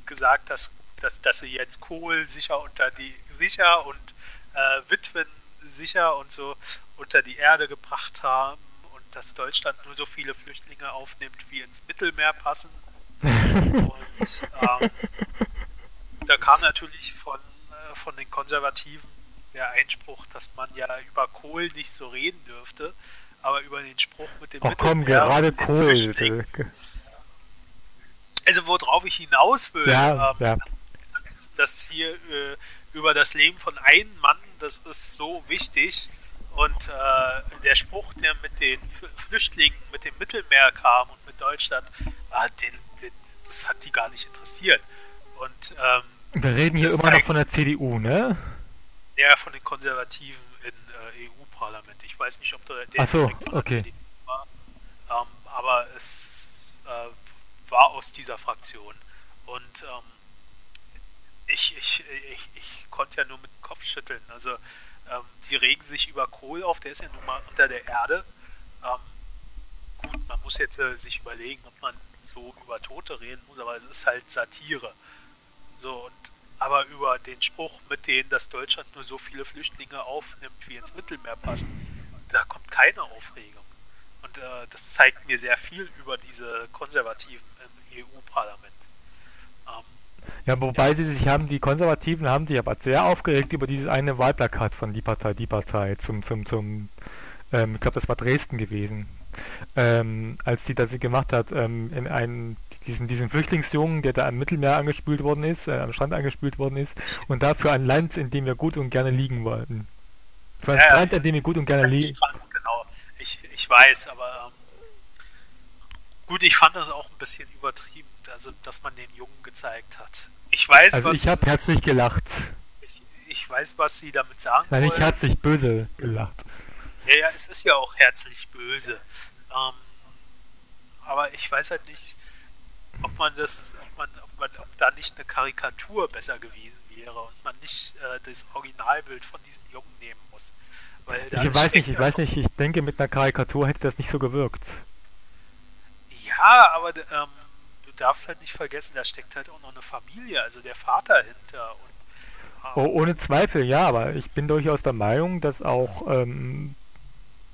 gesagt, dass, dass, dass sie jetzt Kohl sicher unter die, sicher und äh, Witwen sicher und so unter die Erde gebracht haben und dass Deutschland nur so viele Flüchtlinge aufnimmt, wie ins Mittelmeer passen. Und ähm, da kam natürlich von, äh, von den Konservativen der Einspruch, dass man ja über Kohl nicht so reden dürfte, aber über den Spruch mit dem Ach komm, gerade Kohl. Also worauf ich hinaus will, ja, ähm, ja. Dass, dass, hier äh, über das Leben von einem Mann, das ist so wichtig. Und äh, der Spruch, der mit den Flüchtlingen, mit dem Mittelmeer kam und mit Deutschland, äh, den, den, das hat die gar nicht interessiert. Und ähm, wir reden hier immer noch von der CDU, ne? Ja, von den Konservativen im äh, EU-Parlament. Ich weiß nicht, ob der, der Ach so, okay. CDU war, ähm, aber es äh, war aus dieser Fraktion. Und ähm, ich, ich, ich, ich konnte ja nur mit dem Kopf schütteln. Also ähm, die regen sich über Kohl auf, der ist ja nun mal unter der Erde. Ähm, gut, man muss jetzt äh, sich überlegen, ob man so über Tote reden muss, aber es ist halt Satire. So, und aber über den Spruch mit denen, dass Deutschland nur so viele Flüchtlinge aufnimmt, wie ins Mittelmeer passen, da kommt keine Aufregung. Und äh, das zeigt mir sehr viel über diese Konservativen im EU-Parlament. Ähm, ja, wobei ja. sie sich haben, die Konservativen haben sich aber sehr aufgeregt über dieses eine Wahlplakat von die Partei, die Partei zum, zum, zum, ähm, ich glaube, das war Dresden gewesen. Ähm, als die das sie gemacht hat, ähm, in einen diesen, diesen Flüchtlingsjungen, der da am Mittelmeer angespült worden ist, äh, am Strand angespült worden ist, und dafür ein Land, in dem wir gut und gerne liegen wollten. Für ein ja, Strand, in dem wir gut und gerne liegen. Genau, ich, ich weiß, aber ähm, gut, ich fand das auch ein bisschen übertrieben, also dass man den Jungen gezeigt hat. Ich weiß, also was. Ich habe herzlich gelacht. Ich, ich, weiß, was sie damit sagen Nein, wollen. ich herzlich böse gelacht. Ja, ja, es ist ja auch herzlich böse. Ähm, aber ich weiß halt nicht, ob man das, ob man, ob man, ob da nicht eine Karikatur besser gewesen wäre und man nicht äh, das Originalbild von diesen Jungen nehmen muss. Weil ich weiß nicht, ich weiß nicht, ich denke, mit einer Karikatur hätte das nicht so gewirkt. Ja, aber ähm, du darfst halt nicht vergessen, da steckt halt auch noch eine Familie, also der Vater hinter. Und, ähm, oh, ohne Zweifel, ja, aber ich bin durchaus der Meinung, dass auch ähm,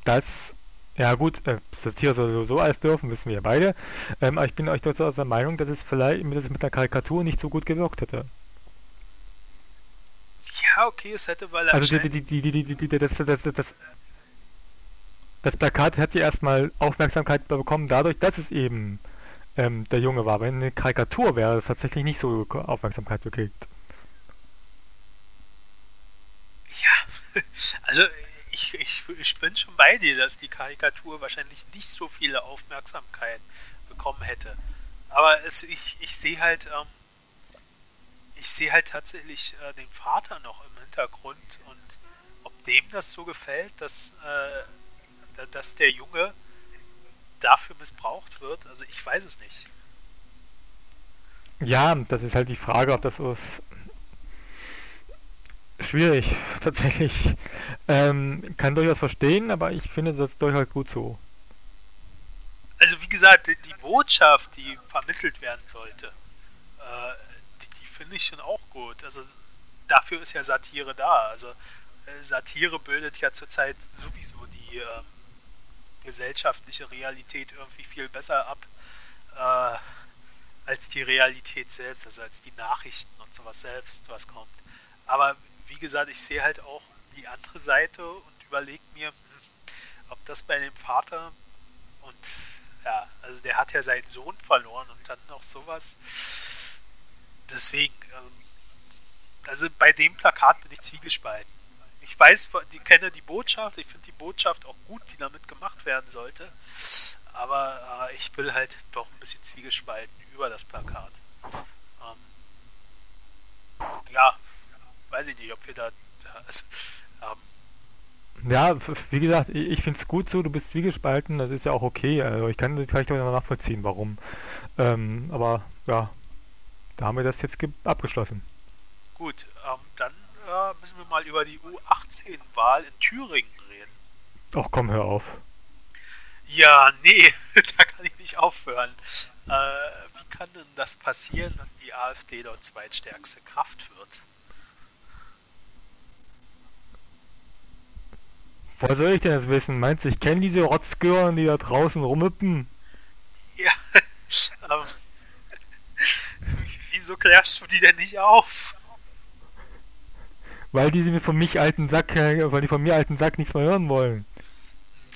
das ja gut, äh, Satire soll so alles dürfen, wissen wir ja beide. Ähm, aber ich bin euch durchaus der Meinung, dass es vielleicht dass es mit einer Karikatur nicht so gut gewirkt hätte. Ja, okay, es hätte, weil Also die, die, die, die, die, die, das, das, das, das Plakat hat ja erstmal Aufmerksamkeit bekommen, dadurch, dass es eben ähm, der Junge war. Wenn eine Karikatur wäre, es tatsächlich nicht so Aufmerksamkeit gekriegt. Ja, also ich, ich, ich bin schon bei dir, dass die Karikatur wahrscheinlich nicht so viele Aufmerksamkeit bekommen hätte. Aber es, ich, ich sehe halt, ähm, ich sehe halt tatsächlich äh, den Vater noch im Hintergrund und ob dem das so gefällt, dass, äh, dass der Junge dafür missbraucht wird, also ich weiß es nicht. Ja, das ist halt die Frage, ob das so Schwierig, tatsächlich. Ähm, kann durchaus verstehen, aber ich finde das durchaus gut so. Also wie gesagt, die, die Botschaft, die vermittelt werden sollte, äh, die, die finde ich schon auch gut. Also dafür ist ja Satire da. Also äh, Satire bildet ja zurzeit sowieso die äh, gesellschaftliche Realität irgendwie viel besser ab äh, als die Realität selbst, also als die Nachrichten und sowas selbst, was kommt. Aber wie gesagt, ich sehe halt auch die andere Seite und überlege mir, hm, ob das bei dem Vater und ja, also der hat ja seinen Sohn verloren und dann noch sowas. Deswegen, ähm, also bei dem Plakat bin ich zwiegespalten. Ich weiß, ich kenne die Botschaft, ich finde die Botschaft auch gut, die damit gemacht werden sollte. Aber äh, ich will halt doch ein bisschen zwiegespalten über das Plakat. Ähm, ja, weiß ich nicht, ob wir da. Also, ähm, ja, wie gesagt, ich finde es gut so, du bist zwiegespalten, das ist ja auch okay. Also ich kann, das ich doch nachvollziehen, warum. Ähm, aber ja, da haben wir das jetzt abgeschlossen. Gut, ähm, dann äh, müssen wir mal über die U18-Wahl in Thüringen reden. Ach komm, hör auf. Ja, nee, da kann ich nicht aufhören. Äh, wie kann denn das passieren, dass die AfD dort zweitstärkste Kraft wird? Woher soll ich denn das wissen? Meinst du, ich kenne diese Rotzgören, die da draußen rumüppen? Ja, ähm, wieso klärst du die denn nicht auf? Weil die sie von mich alten Sack, weil die von mir alten Sack nichts mehr hören wollen.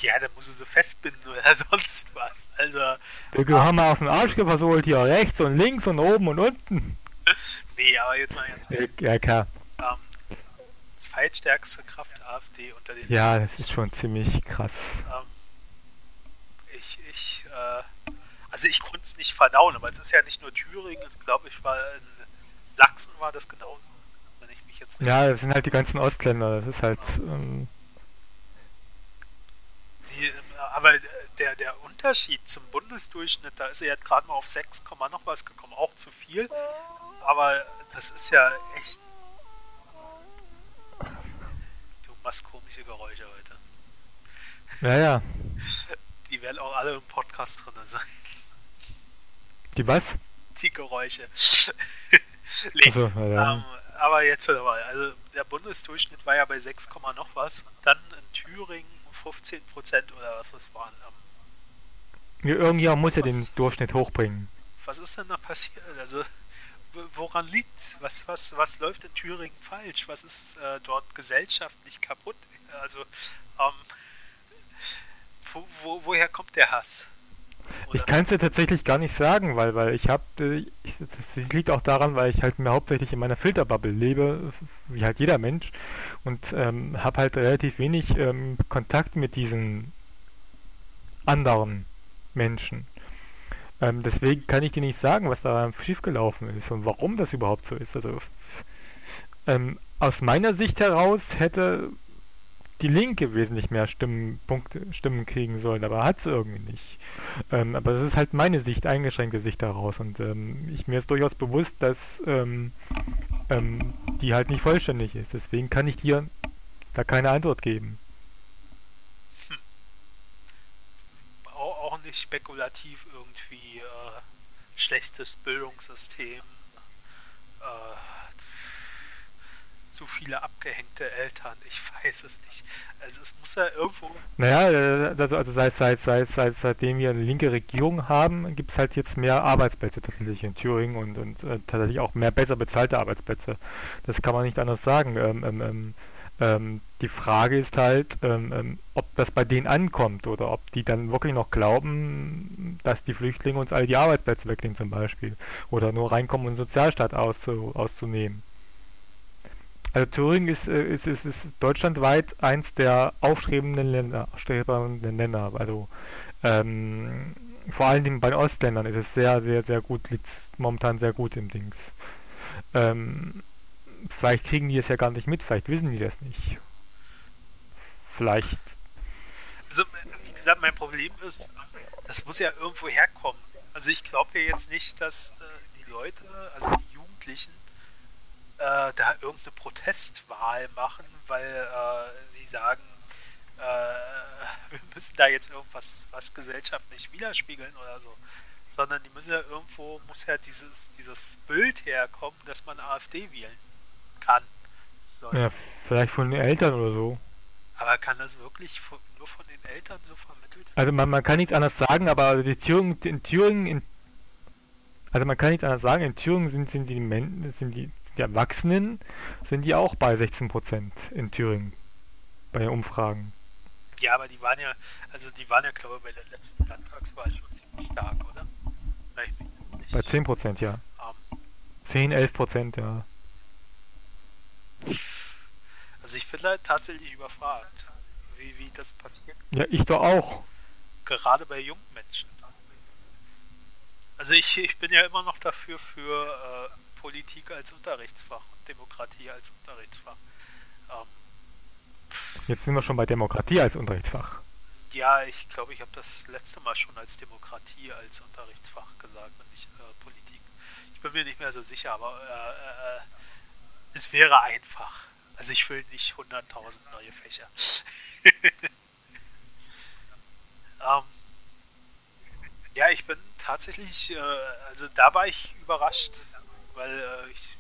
Ja, dann muss er sie festbinden oder sonst was. Also. Wir haben wir auf den Arsch versohlt hier rechts und links und oben und unten. Nee, aber jetzt mal ganz ehrlich. Ja, klar. Ähm, zweitstärkste Kraft AfD unter den. Ja, das ist schon ziemlich krass. Ähm, ich, ich, äh, also ich konnte es nicht verdauen, aber es ist ja nicht nur Thüringen, glaube, ich war in Sachsen war das genauso. Jetzt Ja, das sind halt die ganzen Ostländer, das ist halt. Ähm, die, aber der, der Unterschied zum Bundesdurchschnitt, da ist er jetzt gerade mal auf 6, noch was gekommen, auch zu viel. Aber das ist ja echt machst komische Geräusche heute. Ja, ja. Die werden auch alle im Podcast drin sein. Die was? Die Geräusche. nee, also, ja. ähm, aber jetzt mal, also der Bundesdurchschnitt war ja bei 6, noch was. Dann in Thüringen 15 Prozent oder was das waren. Ähm, ja, irgendjemand muss ja den Durchschnitt hochbringen. Was ist denn da passiert? Also woran liegt Was, was, was läuft in Thüringen falsch? Was ist äh, dort gesellschaftlich kaputt? Also, ähm, wo, wo, woher kommt der Hass? Ich kann es ja tatsächlich gar nicht sagen, weil, weil ich habe, äh, das liegt auch daran, weil ich halt mir hauptsächlich in meiner Filterbubble lebe, wie halt jeder Mensch, und ähm, habe halt relativ wenig ähm, Kontakt mit diesen anderen Menschen. Ähm, deswegen kann ich dir nicht sagen, was da schiefgelaufen ist und warum das überhaupt so ist. Also ähm, aus meiner Sicht heraus hätte die Linke wesentlich mehr Stimmen, Stimmen kriegen sollen, aber hat sie irgendwie nicht. Ähm, aber das ist halt meine Sicht, eingeschränkte Sicht daraus. Und ähm, ich mir ist durchaus bewusst, dass ähm, ähm, die halt nicht vollständig ist. Deswegen kann ich dir da keine Antwort geben. auch nicht spekulativ irgendwie äh, schlechtes Bildungssystem, äh, zu viele abgehängte Eltern, ich weiß es nicht. Also es muss ja irgendwo. Naja, äh, also, also seit, seit, seit, seit, seitdem wir eine linke Regierung haben, gibt es halt jetzt mehr Arbeitsplätze tatsächlich in Thüringen und, und äh, tatsächlich auch mehr besser bezahlte Arbeitsplätze. Das kann man nicht anders sagen. Ähm, ähm, ähm ähm, die Frage ist halt, ähm, ähm, ob das bei denen ankommt oder ob die dann wirklich noch glauben, dass die Flüchtlinge uns alle die Arbeitsplätze wegnehmen zum Beispiel oder nur reinkommen, um den Sozialstaat auszu auszunehmen. Also Thüringen ist, äh, ist, ist, ist deutschlandweit eins der aufstrebenden Länder, aufstrebenden Länder. Also ähm, vor allem bei den Ostländern ist es sehr, sehr, sehr gut, liegt momentan sehr gut im Dings. Ähm, vielleicht kriegen die es ja gar nicht mit, vielleicht wissen die das nicht. Vielleicht. Also, wie gesagt, mein Problem ist, das muss ja irgendwo herkommen. Also ich glaube ja jetzt nicht, dass äh, die Leute, also die Jugendlichen, äh, da irgendeine Protestwahl machen, weil äh, sie sagen, äh, wir müssen da jetzt irgendwas was gesellschaftlich widerspiegeln oder so. Sondern die müssen ja irgendwo, muss ja dieses, dieses Bild herkommen, dass man AfD wählen kann. Sollte. Ja, vielleicht von den Eltern oder so. Aber kann das wirklich von, nur von den Eltern so vermittelt werden? Also man, man kann nichts anderes sagen, aber die Thüringen, in Thüringen, in, also man kann nichts anderes sagen, in Thüringen sind, sind die Men sind die, die Erwachsenen, sind die auch bei 16 Prozent in Thüringen. Bei den Umfragen. Ja, aber die waren ja, also die waren ja, glaube ich, bei der letzten Landtagswahl schon ziemlich stark, oder? Bei 10 Prozent, ja. Um. 10, 11 Prozent, ja. Also ich bin halt tatsächlich überfragt, wie, wie das passiert. Ja, ich doch auch. Gerade bei jungen Menschen. Also ich, ich bin ja immer noch dafür für äh, Politik als Unterrichtsfach und Demokratie als Unterrichtsfach. Ähm, Jetzt sind wir schon bei Demokratie als Unterrichtsfach. Ja, ich glaube, ich habe das letzte Mal schon als Demokratie als Unterrichtsfach gesagt und nicht äh, Politik. Ich bin mir nicht mehr so sicher, aber äh, äh, es wäre einfach. Also ich will nicht 100.000 neue Fächer. ähm, ja, ich bin tatsächlich, äh, also da war ich überrascht, weil äh, ich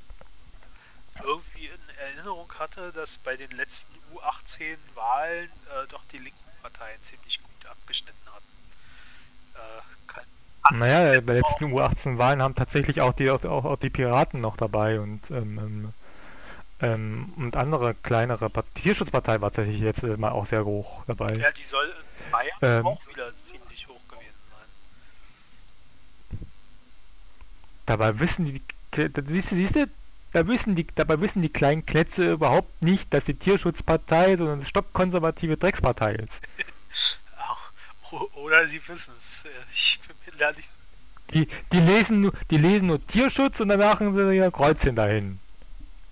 irgendwie in Erinnerung hatte, dass bei den letzten U18-Wahlen äh, doch die linken Parteien ziemlich gut abgeschnitten hatten. Äh, naja, bei den letzten U18-Wahlen haben tatsächlich auch die, auch, auch die Piraten noch dabei und ähm, ähm, ähm und andere kleinere Part Tierschutzpartei war tatsächlich jetzt äh, mal auch sehr hoch dabei. Ja, die soll in Bayern ähm, auch wieder ziemlich hoch gewesen sein. Dabei wissen die, siehst du, siehst du, da wissen die, dabei wissen die kleinen Klätze überhaupt nicht, dass die Tierschutzpartei so eine stockkonservative Dreckspartei ist. Oder sie wissen es. Ich bin mir da nicht die, die, lesen, die lesen nur Tierschutz und dann machen sie ihr Kreuzchen dahin.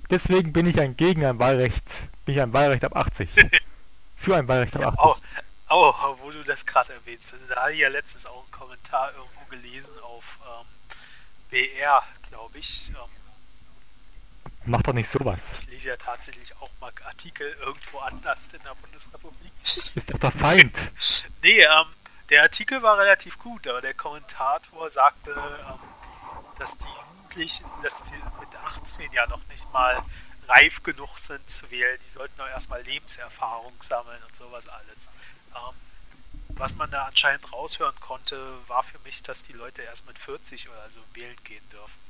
Deswegen bin ich ein gegen ein Wahlrecht. Bin ich ein Wahlrecht ab 80. Für ein Wahlrecht ab 80. Oh, oh, wo du das gerade erwähnst. Da habe ich ja letztens auch einen Kommentar irgendwo gelesen auf ähm, BR, glaube ich. Ähm, Mach doch nicht sowas. Ich lese ja tatsächlich auch mal Artikel irgendwo anders in der Bundesrepublik. Ist doch der Feind. nee, ähm, der Artikel war relativ gut, aber der Kommentator sagte, ähm, dass die Jugendlichen, dass die mit 18 ja noch nicht mal reif genug sind zu wählen. Die sollten auch erstmal Lebenserfahrung sammeln und sowas alles. Ähm, was man da anscheinend raushören konnte, war für mich, dass die Leute erst mit 40 oder so wählen gehen dürfen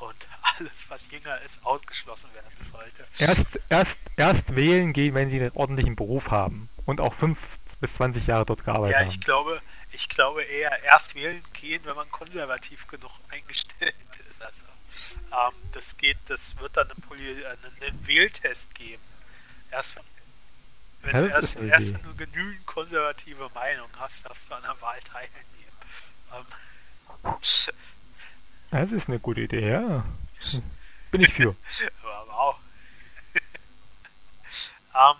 und alles, was jünger ist, ausgeschlossen werden sollte. Erst, erst, erst wählen gehen, wenn sie einen ordentlichen Beruf haben und auch 5 bis 20 Jahre dort gearbeitet haben. Ja, ich glaube, ich glaube eher erst wählen gehen, wenn man konservativ genug eingestellt ist. Also, ähm, das geht, das wird dann einen, Poli einen Wähltest geben. Erst wenn, wenn du erst, erst wenn du genügend konservative Meinung hast, darfst du an der Wahl teilnehmen. Ähm, das ist eine gute Idee, ja. Bin ich für. wow. ähm,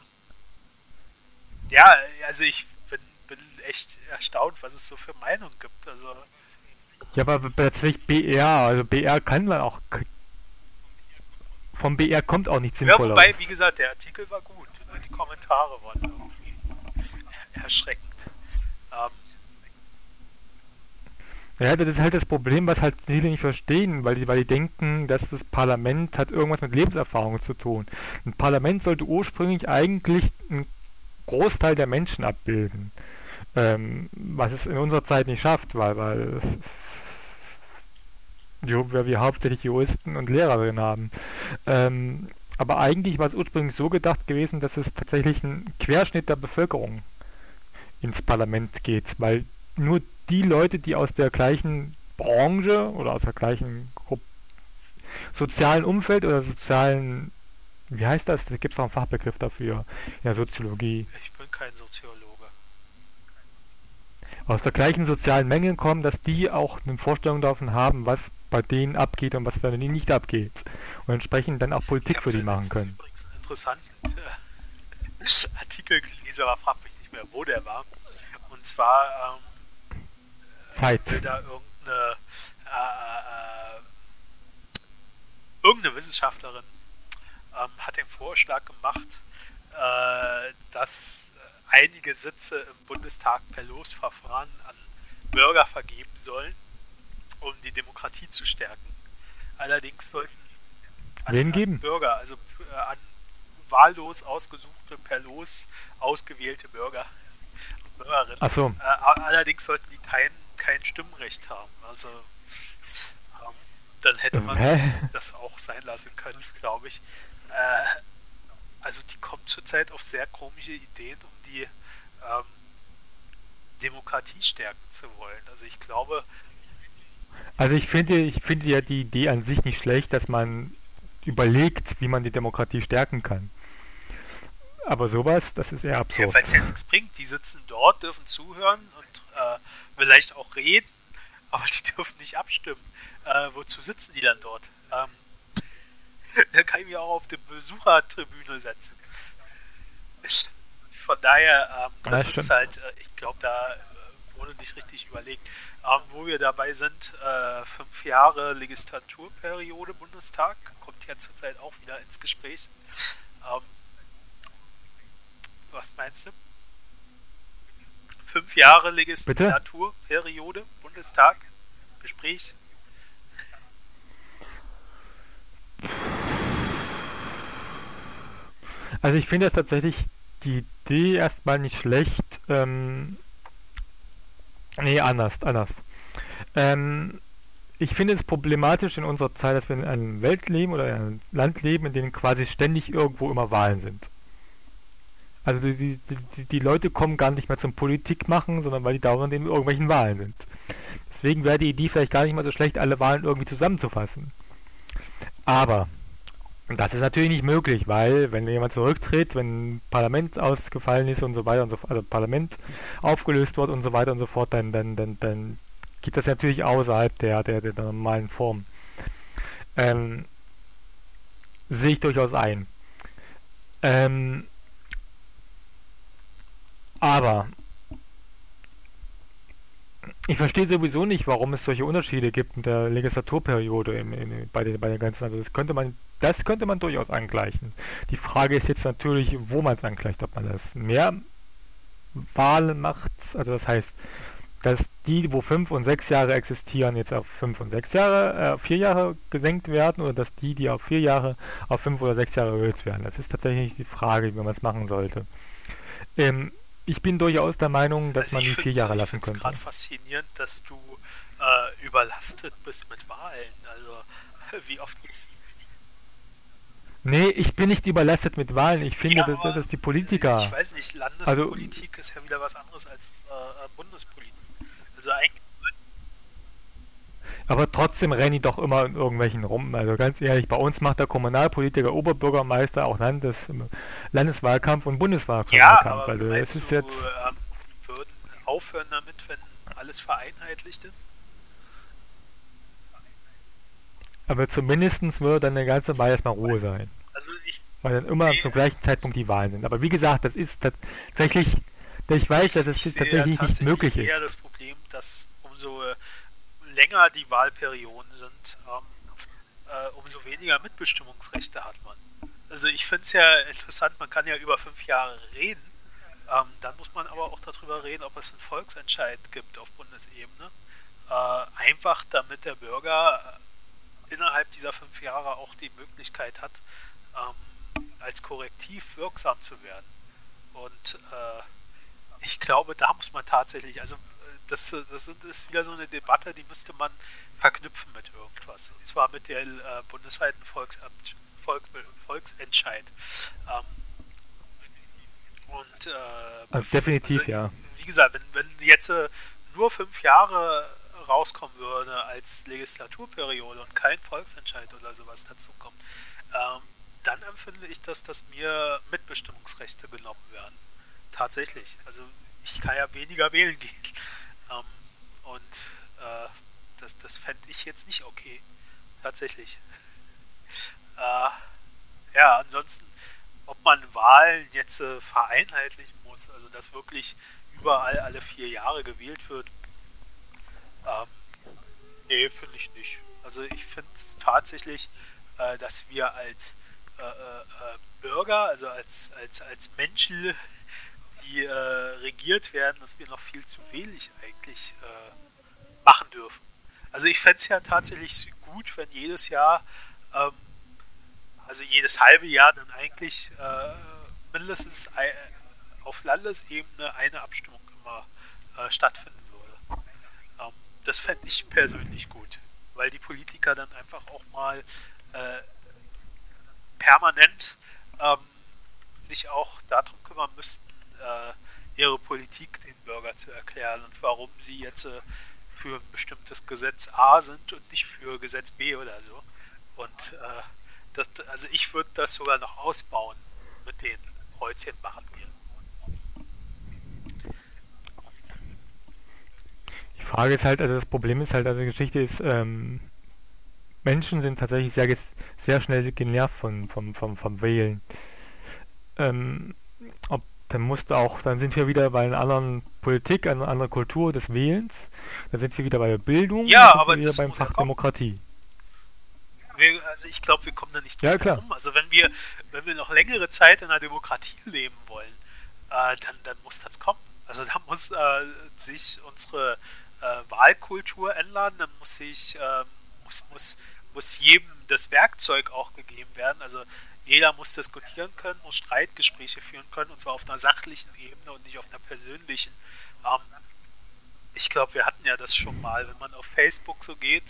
ja, also ich bin, bin, echt erstaunt, was es so für Meinungen gibt. Also. Ja, aber tatsächlich BR, also BR kann man auch. Vom BR kommt auch nichts Sinnvolles. Ja, wobei, wie gesagt, der Artikel war gut. Die Kommentare waren irgendwie erschreckend. Ähm, ja, das ist halt das Problem, was halt viele nicht verstehen, weil die, weil die denken, dass das Parlament hat irgendwas mit Lebenserfahrung zu tun. Ein Parlament sollte ursprünglich eigentlich einen Großteil der Menschen abbilden. Ähm, was es in unserer Zeit nicht schafft, weil, weil wir hauptsächlich Juristen und Lehrer drin haben. Ähm, aber eigentlich war es ursprünglich so gedacht gewesen, dass es tatsächlich ein Querschnitt der Bevölkerung ins Parlament geht, weil nur die Leute, die aus der gleichen Branche oder aus der gleichen Gruppe, sozialen Umfeld oder sozialen, wie heißt das? Da gibt es auch einen Fachbegriff dafür in der Soziologie. Ich bin kein Soziologe. Aus der gleichen sozialen Menge kommen, dass die auch eine Vorstellung davon haben, was bei denen abgeht und was bei denen nicht abgeht. Und entsprechend dann auch Politik für die machen können. Übrigens einen interessanten äh, Artikel gelesen, aber frag mich nicht mehr, wo der war. Und zwar ähm, Zeit. da irgendeine, äh, äh, irgendeine Wissenschaftlerin ähm, hat den Vorschlag gemacht, äh, dass einige Sitze im Bundestag per Losverfahren an Bürger vergeben sollen, um die Demokratie zu stärken. Allerdings sollten an, an Bürger, also äh, an wahllos ausgesuchte, per Los ausgewählte Bürger und Bürgerinnen. Ach so. Äh, allerdings sollten die keinen kein Stimmrecht haben. Also ähm, dann hätte man Hä? das auch sein lassen können, glaube ich. Äh, also die kommt zurzeit auf sehr komische Ideen, um die ähm, Demokratie stärken zu wollen. Also ich glaube. Also ich finde, ich finde ja die Idee an sich nicht schlecht, dass man überlegt, wie man die Demokratie stärken kann. Aber sowas, das ist eher absurd. Ja, weil es ja nichts bringt. Die sitzen dort, dürfen zuhören und äh, vielleicht auch reden, aber die dürfen nicht abstimmen. Äh, wozu sitzen die dann dort? Ähm, da kann ich mich auch auf die Besuchertribüne setzen. Von daher, ähm, das, das ist halt, äh, ich glaube, da wurde nicht richtig überlegt. Ähm, wo wir dabei sind, äh, fünf Jahre Legislaturperiode Bundestag, kommt ja zurzeit auch wieder ins Gespräch. Ähm, was meinst du? Fünf Jahre Legislaturperiode, Bundestag, Gespräch. Also ich finde es tatsächlich die Idee erstmal nicht schlecht. Ähm, nee, anders, anders. Ähm, ich finde es problematisch in unserer Zeit, dass wir in einem Welt leben oder in einem Land leben, in dem quasi ständig irgendwo immer Wahlen sind. Also die, die, die Leute kommen gar nicht mehr zum Politik machen, sondern weil die dauernd in irgendwelchen Wahlen sind. Deswegen wäre die Idee vielleicht gar nicht mal so schlecht, alle Wahlen irgendwie zusammenzufassen. Aber das ist natürlich nicht möglich, weil wenn jemand zurücktritt, wenn Parlament ausgefallen ist und so weiter und so fort, also Parlament aufgelöst wird und so weiter und so fort, dann, dann, dann, dann geht das natürlich außerhalb der, der, der normalen Form. Ähm, sehe ich durchaus ein. Ähm, aber ich verstehe sowieso nicht, warum es solche Unterschiede gibt in der Legislaturperiode im, in, bei, den, bei den ganzen. Also das könnte man, das könnte man durchaus angleichen. Die Frage ist jetzt natürlich, wo man es angleicht, ob man das mehr Wahlen macht, also das heißt, dass die, wo fünf und sechs Jahre existieren, jetzt auf fünf und sechs Jahre, äh, vier Jahre gesenkt werden oder dass die, die auf vier Jahre, auf fünf oder sechs Jahre erhöht werden. Das ist tatsächlich die Frage, wie man es machen sollte. Ähm, ich bin durchaus der Meinung, dass also man die vier Jahre lassen könnte. Ich finde es gerade faszinierend, dass du äh, überlastet bist mit Wahlen. Also, wie oft gibt's Nee, ich bin nicht überlastet mit Wahlen. Ich finde, ja, dass, dass, die Politiker. Ich weiß nicht, Landespolitik also, ist ja wieder was anderes als äh, Bundespolitik. Also eigentlich aber trotzdem rennen die doch immer in irgendwelchen rum. Also ganz ehrlich, bei uns macht der Kommunalpolitiker, Oberbürgermeister auch Landes, Landeswahlkampf und Bundeswahlkampf. Ja, aber also es ist du, jetzt ähm, würden aufhören damit, wenn alles vereinheitlicht ist? Aber zumindest würde dann eine ganze Weile erstmal Ruhe sein. Also ich, Weil dann immer nee, zum gleichen Zeitpunkt die Wahlen sind. Aber wie gesagt, das ist tatsächlich, ich weiß, dass es tatsächlich nicht möglich ist. das Problem, dass umso länger die Wahlperioden sind, ähm, äh, umso weniger Mitbestimmungsrechte hat man. Also ich finde es ja interessant, man kann ja über fünf Jahre reden. Ähm, dann muss man aber auch darüber reden, ob es einen Volksentscheid gibt auf Bundesebene. Äh, einfach damit der Bürger äh, innerhalb dieser fünf Jahre auch die Möglichkeit hat, ähm, als Korrektiv wirksam zu werden. Und äh, ich glaube, da muss man tatsächlich, also das, das ist wieder so eine Debatte, die müsste man verknüpfen mit irgendwas. Und zwar mit der äh, bundesweiten Volksamt, Volk, Volksentscheid. Ähm, und äh, also definitiv, also, ja. Wie gesagt, wenn, wenn jetzt äh, nur fünf Jahre rauskommen würde als Legislaturperiode und kein Volksentscheid oder sowas dazu kommt, ähm, dann empfinde ich, dass, dass mir Mitbestimmungsrechte genommen werden. Tatsächlich. Also ich kann ja weniger wählen gehen. Ähm, und äh, das, das fände ich jetzt nicht okay. Tatsächlich. äh, ja, ansonsten, ob man Wahlen jetzt äh, vereinheitlichen muss, also dass wirklich überall alle vier Jahre gewählt wird, ähm, nee, finde ich nicht. Also ich finde tatsächlich, äh, dass wir als äh, äh, Bürger, also als, als, als Menschen die äh, regiert werden, dass wir noch viel zu wenig eigentlich äh, machen dürfen. Also ich fände es ja tatsächlich gut, wenn jedes Jahr, ähm, also jedes halbe Jahr dann eigentlich äh, mindestens ein, auf Landesebene eine Abstimmung immer äh, stattfinden würde. Ähm, das fände ich persönlich gut, weil die Politiker dann einfach auch mal äh, permanent ähm, sich auch darum kümmern müssten, äh, ihre Politik den Bürger zu erklären und warum sie jetzt äh, für ein bestimmtes Gesetz A sind und nicht für Gesetz B oder so. Und äh, das, also ich würde das sogar noch ausbauen mit den Kreuzchen machen gehen. Die Frage ist halt, also das Problem ist halt, also die Geschichte ist, ähm, Menschen sind tatsächlich sehr, sehr schnell genervt von, vom, vom, vom Wählen. Ähm, ob dann musst du auch, dann sind wir wieder bei einer anderen Politik, einer anderen Kultur des Wählens. Dann sind wir wieder bei der Bildung. Ja, aber wieder beim Fach Demokratie. Wir, also ich glaube, wir kommen da nicht drum ja, klar. Rum. Also wenn wir, wenn wir noch längere Zeit in einer Demokratie leben wollen, äh, dann, dann muss das kommen. Also da muss äh, sich unsere äh, Wahlkultur ändern, dann muss sich, ähm, muss, muss, muss jedem das Werkzeug auch gegeben werden. Also jeder muss diskutieren können, muss Streitgespräche führen können, und zwar auf einer sachlichen Ebene und nicht auf einer persönlichen. Ähm, ich glaube, wir hatten ja das schon mal, wenn man auf Facebook so geht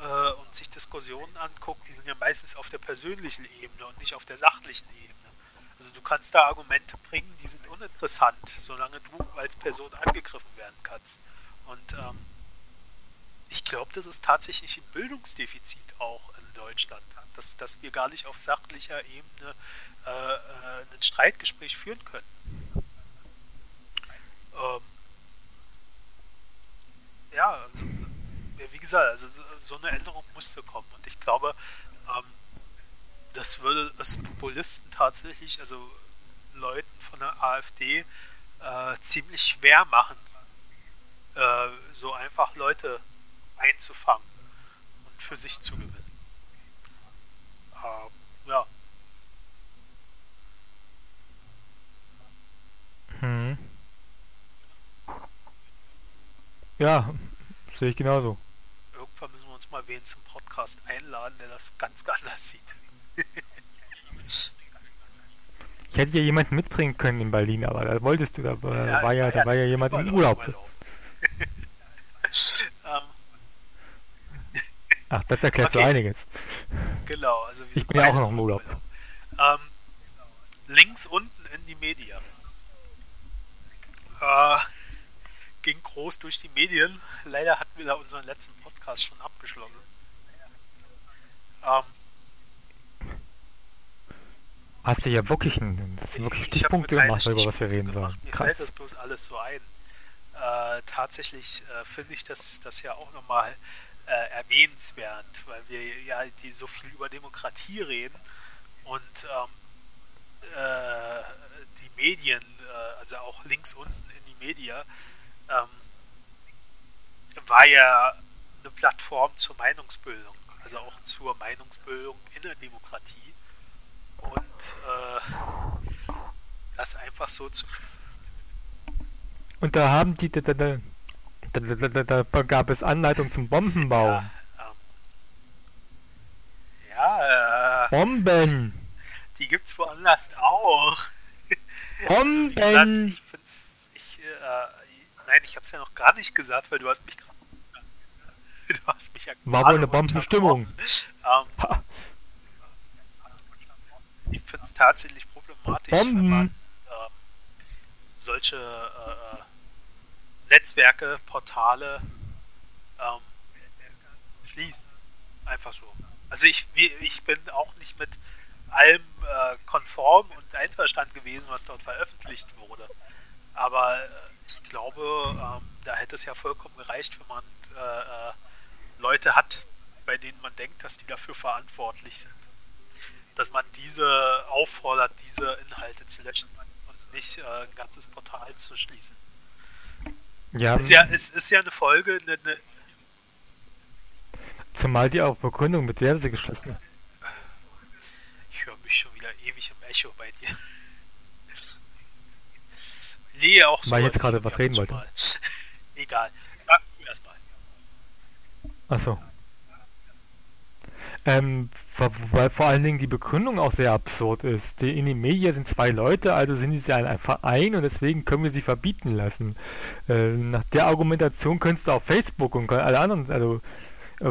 äh, und sich Diskussionen anguckt, die sind ja meistens auf der persönlichen Ebene und nicht auf der sachlichen Ebene. Also du kannst da Argumente bringen, die sind uninteressant, solange du als Person angegriffen werden kannst. Und ähm, ich glaube, das ist tatsächlich ein Bildungsdefizit auch Deutschland, dass, dass wir gar nicht auf sachlicher Ebene äh, äh, ein Streitgespräch führen können. Ähm, ja, also, wie gesagt, also so eine Änderung musste kommen und ich glaube, ähm, das würde es Populisten tatsächlich, also Leuten von der AfD, äh, ziemlich schwer machen, äh, so einfach Leute einzufangen und für sich zu gewinnen. Ähm, ja. Hm. Ja, sehe ich genauso. Irgendwann müssen wir uns mal wen zum Podcast einladen, der das ganz anders sieht. Ich hätte ja jemanden mitbringen können in Berlin, aber da wolltest du, da war ja, war ja, da war ja jemand im Urlaub. Ähm. Ach, das erklärt okay. so einiges. Genau, also ich bin ja auch noch im Urlaub. Ähm, links unten in die Media. Äh, ging groß durch die Medien. Leider hatten wir da unseren letzten Podcast schon abgeschlossen. Ähm, Hast du ja wirklich, ein, das wirklich Stichpunkte gemacht, über was wir reden sollen. Mir Krass. fällt das bloß alles so ein. Äh, tatsächlich äh, finde ich das, das ja auch nochmal äh, erwähnenswert, weil wir ja die so viel über Demokratie reden und ähm, äh, die Medien, äh, also auch links unten in die Media, ähm, war ja eine Plattform zur Meinungsbildung, also auch zur Meinungsbildung in der Demokratie und äh, das einfach so zu. Und da haben die, da, da, da, da, da gab es Anleitung zum Bombenbau. Ja, ähm, ja äh, Bomben! Die gibt's woanders auch. Bomben! Also, gesagt, ich find's, ich, äh, nein, ich hab's ja noch gar nicht gesagt, weil du hast mich gerade. Du hast mich ja War wohl eine Bombenstimmung. Ähm, ich finde es tatsächlich problematisch, Bomben. wenn man ähm, solche äh, Netzwerke, Portale ähm, schließt. Einfach so. Also ich, ich bin auch nicht mit allem äh, konform und einverstanden gewesen, was dort veröffentlicht wurde. Aber äh, ich glaube, ähm, da hätte es ja vollkommen gereicht, wenn man äh, äh, Leute hat, bei denen man denkt, dass die dafür verantwortlich sind dass man diese auffordert, diese Inhalte zu löschen und nicht äh, ein ganzes Portal zu schließen. Ja. Es ist ja, es ist ja eine Folge, eine, eine Zumal die auch Begründung mit der sie geschlossen. Ich höre mich schon wieder ewig im Echo bei dir. Nee, auch so. Weil jetzt gerade was reden wollte. Egal. Sag du erstmal. Achso. Ähm, weil vor allen Dingen die Begründung auch sehr absurd ist. Die Inimedia sind zwei Leute, also sind sie ein Verein und deswegen können wir sie verbieten lassen. Äh, nach der Argumentation könntest du auf Facebook und alle anderen, also äh,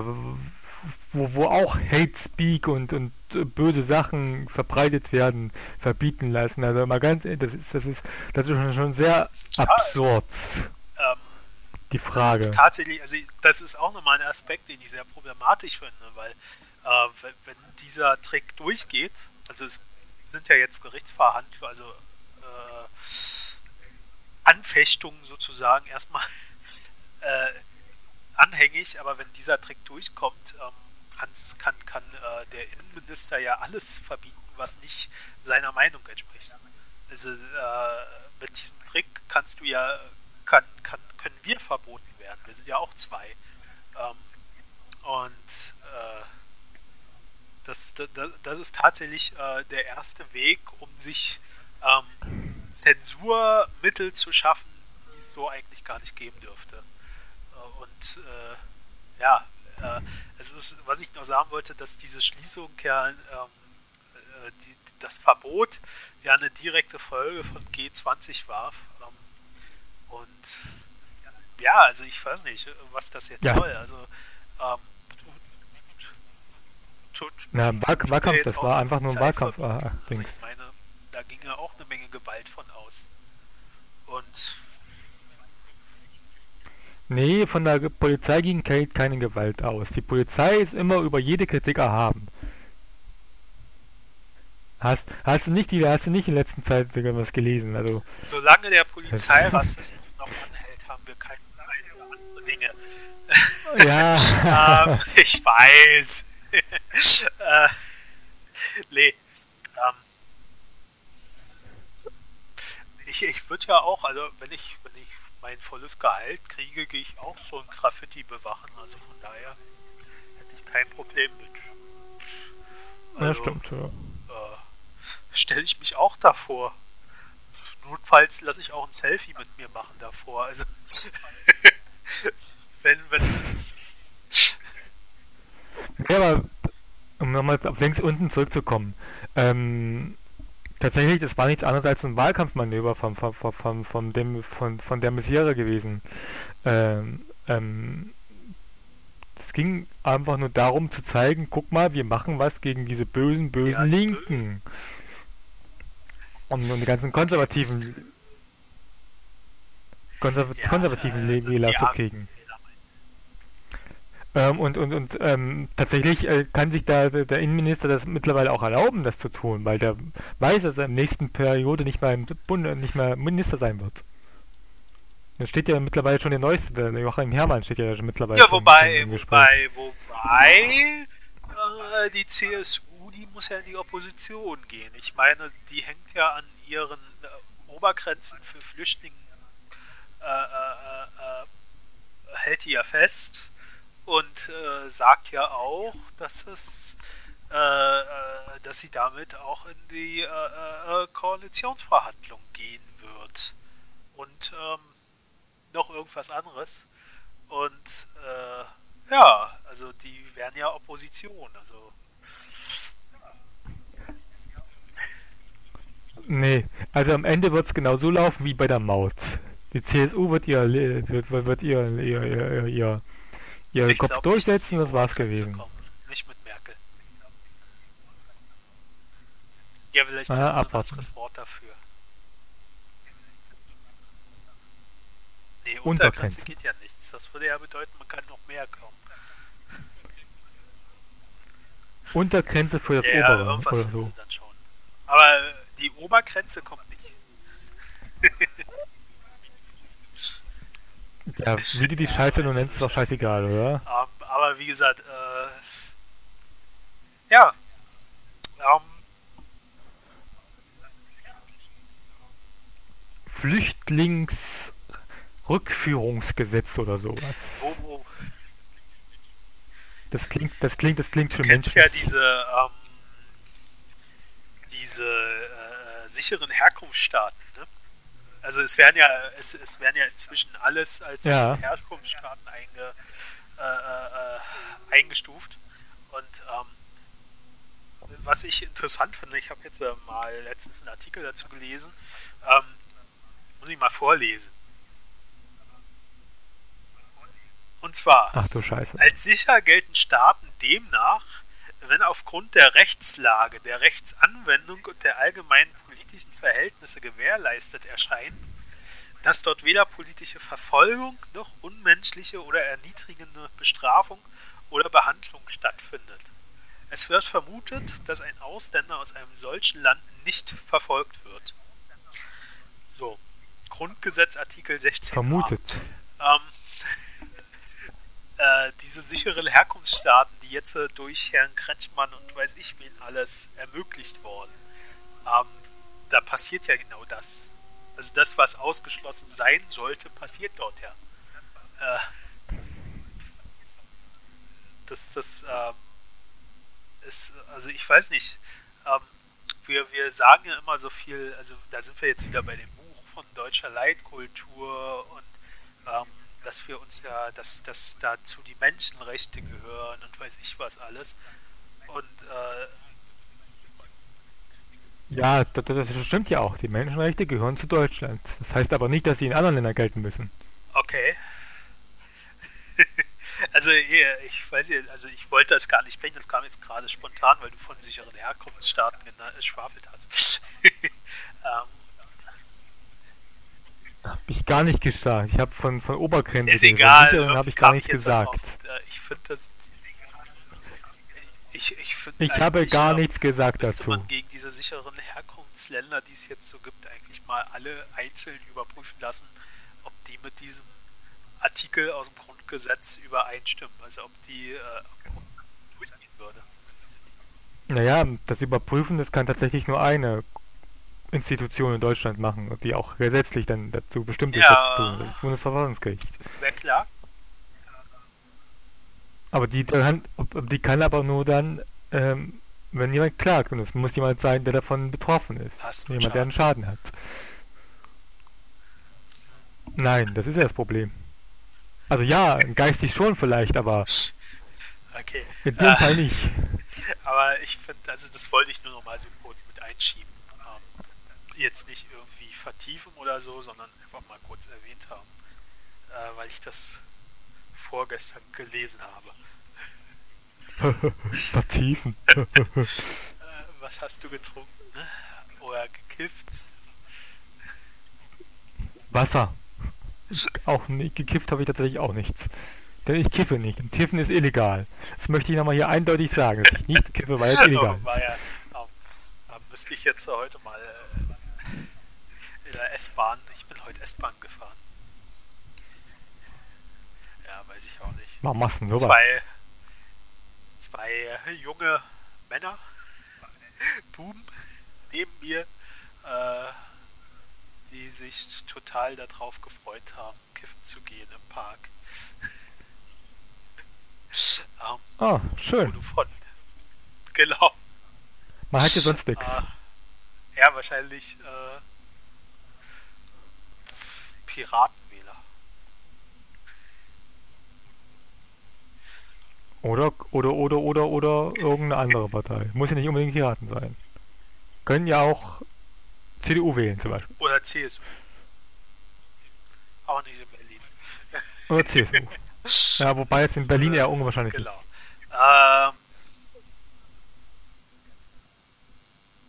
wo, wo auch Hate Speak und, und äh, böse Sachen verbreitet werden, verbieten lassen. Also mal ganz, das ist, das ist, das ist schon sehr ja, absurd. Ähm, die Frage. Das ist tatsächlich, also das ist auch nochmal ein Aspekt, den ich sehr problematisch finde, weil äh, wenn, wenn, dieser Trick durchgeht, also es sind ja jetzt Gerichtsverhandlungen, also äh, Anfechtungen sozusagen erstmal äh, anhängig, aber wenn dieser Trick durchkommt, ähm, kann, kann äh, der Innenminister ja alles verbieten, was nicht seiner Meinung entspricht. Also äh, mit diesem Trick kannst du ja, kann, kann, können wir verboten werden. Wir sind ja auch zwei. Ähm, und äh, das, das, das ist tatsächlich äh, der erste Weg, um sich ähm, Zensurmittel zu schaffen, die es so eigentlich gar nicht geben dürfte. Und äh, ja, äh, es ist, was ich noch sagen wollte, dass diese Schließung ja ähm, äh, die, das Verbot ja eine direkte Folge von G20 war. Ähm, und ja, also ich weiß nicht, was das jetzt ja. soll. Also ähm, tut, Na, Wahlk Wahlkampf, das war einfach nur ein Wahlkampf. Ah, also ich meine, da ging ja auch eine Menge Gewalt von aus. Und Nee, von der Polizei ging keine Gewalt aus. Die Polizei ist immer über jede Kritik erhaben. Hast, hast du nicht die, hast du nicht in letzter Zeit was gelesen? Also, Solange der Polizeirassismus noch anhält, haben wir keine andere Dinge. Ja. ähm, ich weiß. äh, nee. Ähm, ich ich würde ja auch, also wenn ich mein volles Gehalt kriege, gehe ich auch so ein Graffiti bewachen. Also von daher hätte ich kein Problem mit. Also, ja, stimmt, ja. Äh, Stelle ich mich auch davor. Notfalls lasse ich auch ein Selfie mit mir machen davor. Also wenn, wenn. Ja, aber um nochmal auf links unten zurückzukommen. Ähm, Tatsächlich, das war nichts anderes als ein Wahlkampfmanöver von, von, von, von, dem, von, von der Messiere gewesen. Ähm, ähm, es ging einfach nur darum zu zeigen, guck mal, wir machen was gegen diese bösen, bösen ja, Linken. Und, und die ganzen konservativen konserv ja, konservativen also Wähler zu kriegen. Ähm, und und, und ähm, tatsächlich äh, kann sich da der Innenminister das mittlerweile auch erlauben, das zu tun, weil der weiß, dass er in der nächsten Periode nicht mehr, im Bund, nicht mehr Minister sein wird. Da steht ja mittlerweile schon der Neueste, der Joachim Herrmann steht ja schon mittlerweile. Ja, wobei, wobei, wobei, äh, die CSU, die muss ja in die Opposition gehen. Ich meine, die hängt ja an ihren äh, Obergrenzen für Flüchtlinge, äh, äh, äh hält die ja fest und äh, sagt ja auch, dass es äh, äh dass sie damit auch in die äh, äh, Koalitionsverhandlung gehen wird. Und ähm, noch irgendwas anderes. Und ja, also die wären ja Opposition, also Nee, also am Ende wird es genau so laufen wie bei der Maut. Die CSU wird ihr, wird, wird ihr, ihr, ihr, ihr ja, ich Kopf glaub, durchsetzen, das war's gewesen. Nicht mit Merkel. Ja, vielleicht ah, ein anderes Wort dafür. Nee, Untergrenze, Untergrenze geht ja nichts. Das würde ja bedeuten, man kann noch mehr kommen. Untergrenze für das ja, Obere irgendwas oder so. Dann schon. Aber die Obergrenze kommt nicht. Ja, wie du die Scheiße nur nennst, ist doch scheißegal, oder? Ähm, aber wie gesagt, äh, ja. Um, Flüchtlingsrückführungsgesetz oder sowas. Oh, oh. Das klingt, das klingt, das klingt schon. Kennst ja diese, ähm, diese äh, sicheren Herkunftsstaaten, ne? Also es werden ja, es, es werden ja inzwischen alles als ja. Herkunftsstaaten einge, äh, äh, eingestuft. Und ähm, was ich interessant finde, ich habe jetzt äh, mal letztens einen Artikel dazu gelesen, ähm, muss ich mal vorlesen. Und zwar, Ach du Scheiße. als sicher gelten Staaten demnach, wenn aufgrund der Rechtslage, der Rechtsanwendung und der allgemeinen Verhältnisse gewährleistet erscheint, dass dort weder politische Verfolgung noch unmenschliche oder erniedrigende Bestrafung oder Behandlung stattfindet. Es wird vermutet, dass ein Ausländer aus einem solchen Land nicht verfolgt wird. So, Grundgesetz Artikel 16. Vermutet. Ähm, äh, diese sicheren Herkunftsstaaten, die jetzt äh, durch Herrn Kretschmann und weiß ich wen alles ermöglicht worden, ähm, da passiert ja genau das. Also das, was ausgeschlossen sein sollte, passiert dort ja. Äh, das, das ähm, ist, also ich weiß nicht. Ähm, wir, wir sagen ja immer so viel, also da sind wir jetzt wieder bei dem Buch von deutscher Leitkultur und ähm, dass wir uns ja, dass, dass dazu die Menschenrechte gehören und weiß ich was alles. Und äh, Ja, das, das stimmt ja auch. Die Menschenrechte gehören zu Deutschland. Das heißt aber nicht, dass sie in anderen Ländern gelten müssen. Okay. also ich weiß ja, also ich wollte das gar nicht sprechen, das kam jetzt gerade spontan, weil du von sicheren Herkunftsstaaten geschwafelt hast. ähm, habe ich gar nicht gesagt. Ich habe von, von Obergrenze Ist egal. habe ich gar nicht gesagt. Auf, äh, ich finde das. Ich, ich, find ich habe gar nichts gesagt dazu. man gegen diese sicheren Herkunftsländer, die es jetzt so gibt, eigentlich mal alle einzeln überprüfen lassen, ob die mit diesem Artikel aus dem Grundgesetz übereinstimmen. Also ob die äh, durchgehen würde. Naja, das Überprüfen, das kann tatsächlich nur eine Institution in Deutschland machen, die auch gesetzlich dann dazu bestimmt ist, ja, das zu tun, das Bundesverfassungsgericht. Wäre klar. Aber die, die kann aber nur dann, ähm, wenn jemand klagt. Und es muss jemand sein, der davon betroffen ist. Hast jemand, der einen Schaden hat. Nein, das ist ja das Problem. Also ja, geistig schon vielleicht, aber okay. in dem äh, Fall nicht. Aber ich finde, also das wollte ich nur noch mal so kurz mit einschieben jetzt nicht irgendwie vertiefen oder so, sondern einfach mal kurz erwähnt haben, äh, weil ich das vorgestern gelesen habe. vertiefen. äh, was hast du getrunken? Oder gekifft? Wasser. Auch nicht, gekifft habe ich tatsächlich auch nichts. Denn ich kiffe nicht. Und Kiffen ist illegal. Das möchte ich nochmal hier eindeutig sagen, dass ich nicht kiffe, weil es illegal ist. Ja, ähm, müsste ich jetzt heute mal äh, in der S-Bahn. Ich bin heute S-Bahn gefahren. Ja, weiß ich auch nicht. Warum machst du sowas? Zwei, zwei junge Männer, Buben, neben mir, äh, die sich total darauf gefreut haben, kiffen zu gehen im Park. ähm, oh, schön. Von, genau. Man hat ja sonst nichts. Äh, ja, wahrscheinlich äh, Piratenwähler. Oder, oder, oder, oder, oder irgendeine andere Partei. Muss ja nicht unbedingt Piraten sein. Können ja auch CDU wählen zum Beispiel. Oder CSU. Auch nicht in Berlin. Oder CSU. ja, wobei jetzt in Berlin eher unwahrscheinlich genau. ist. Ähm,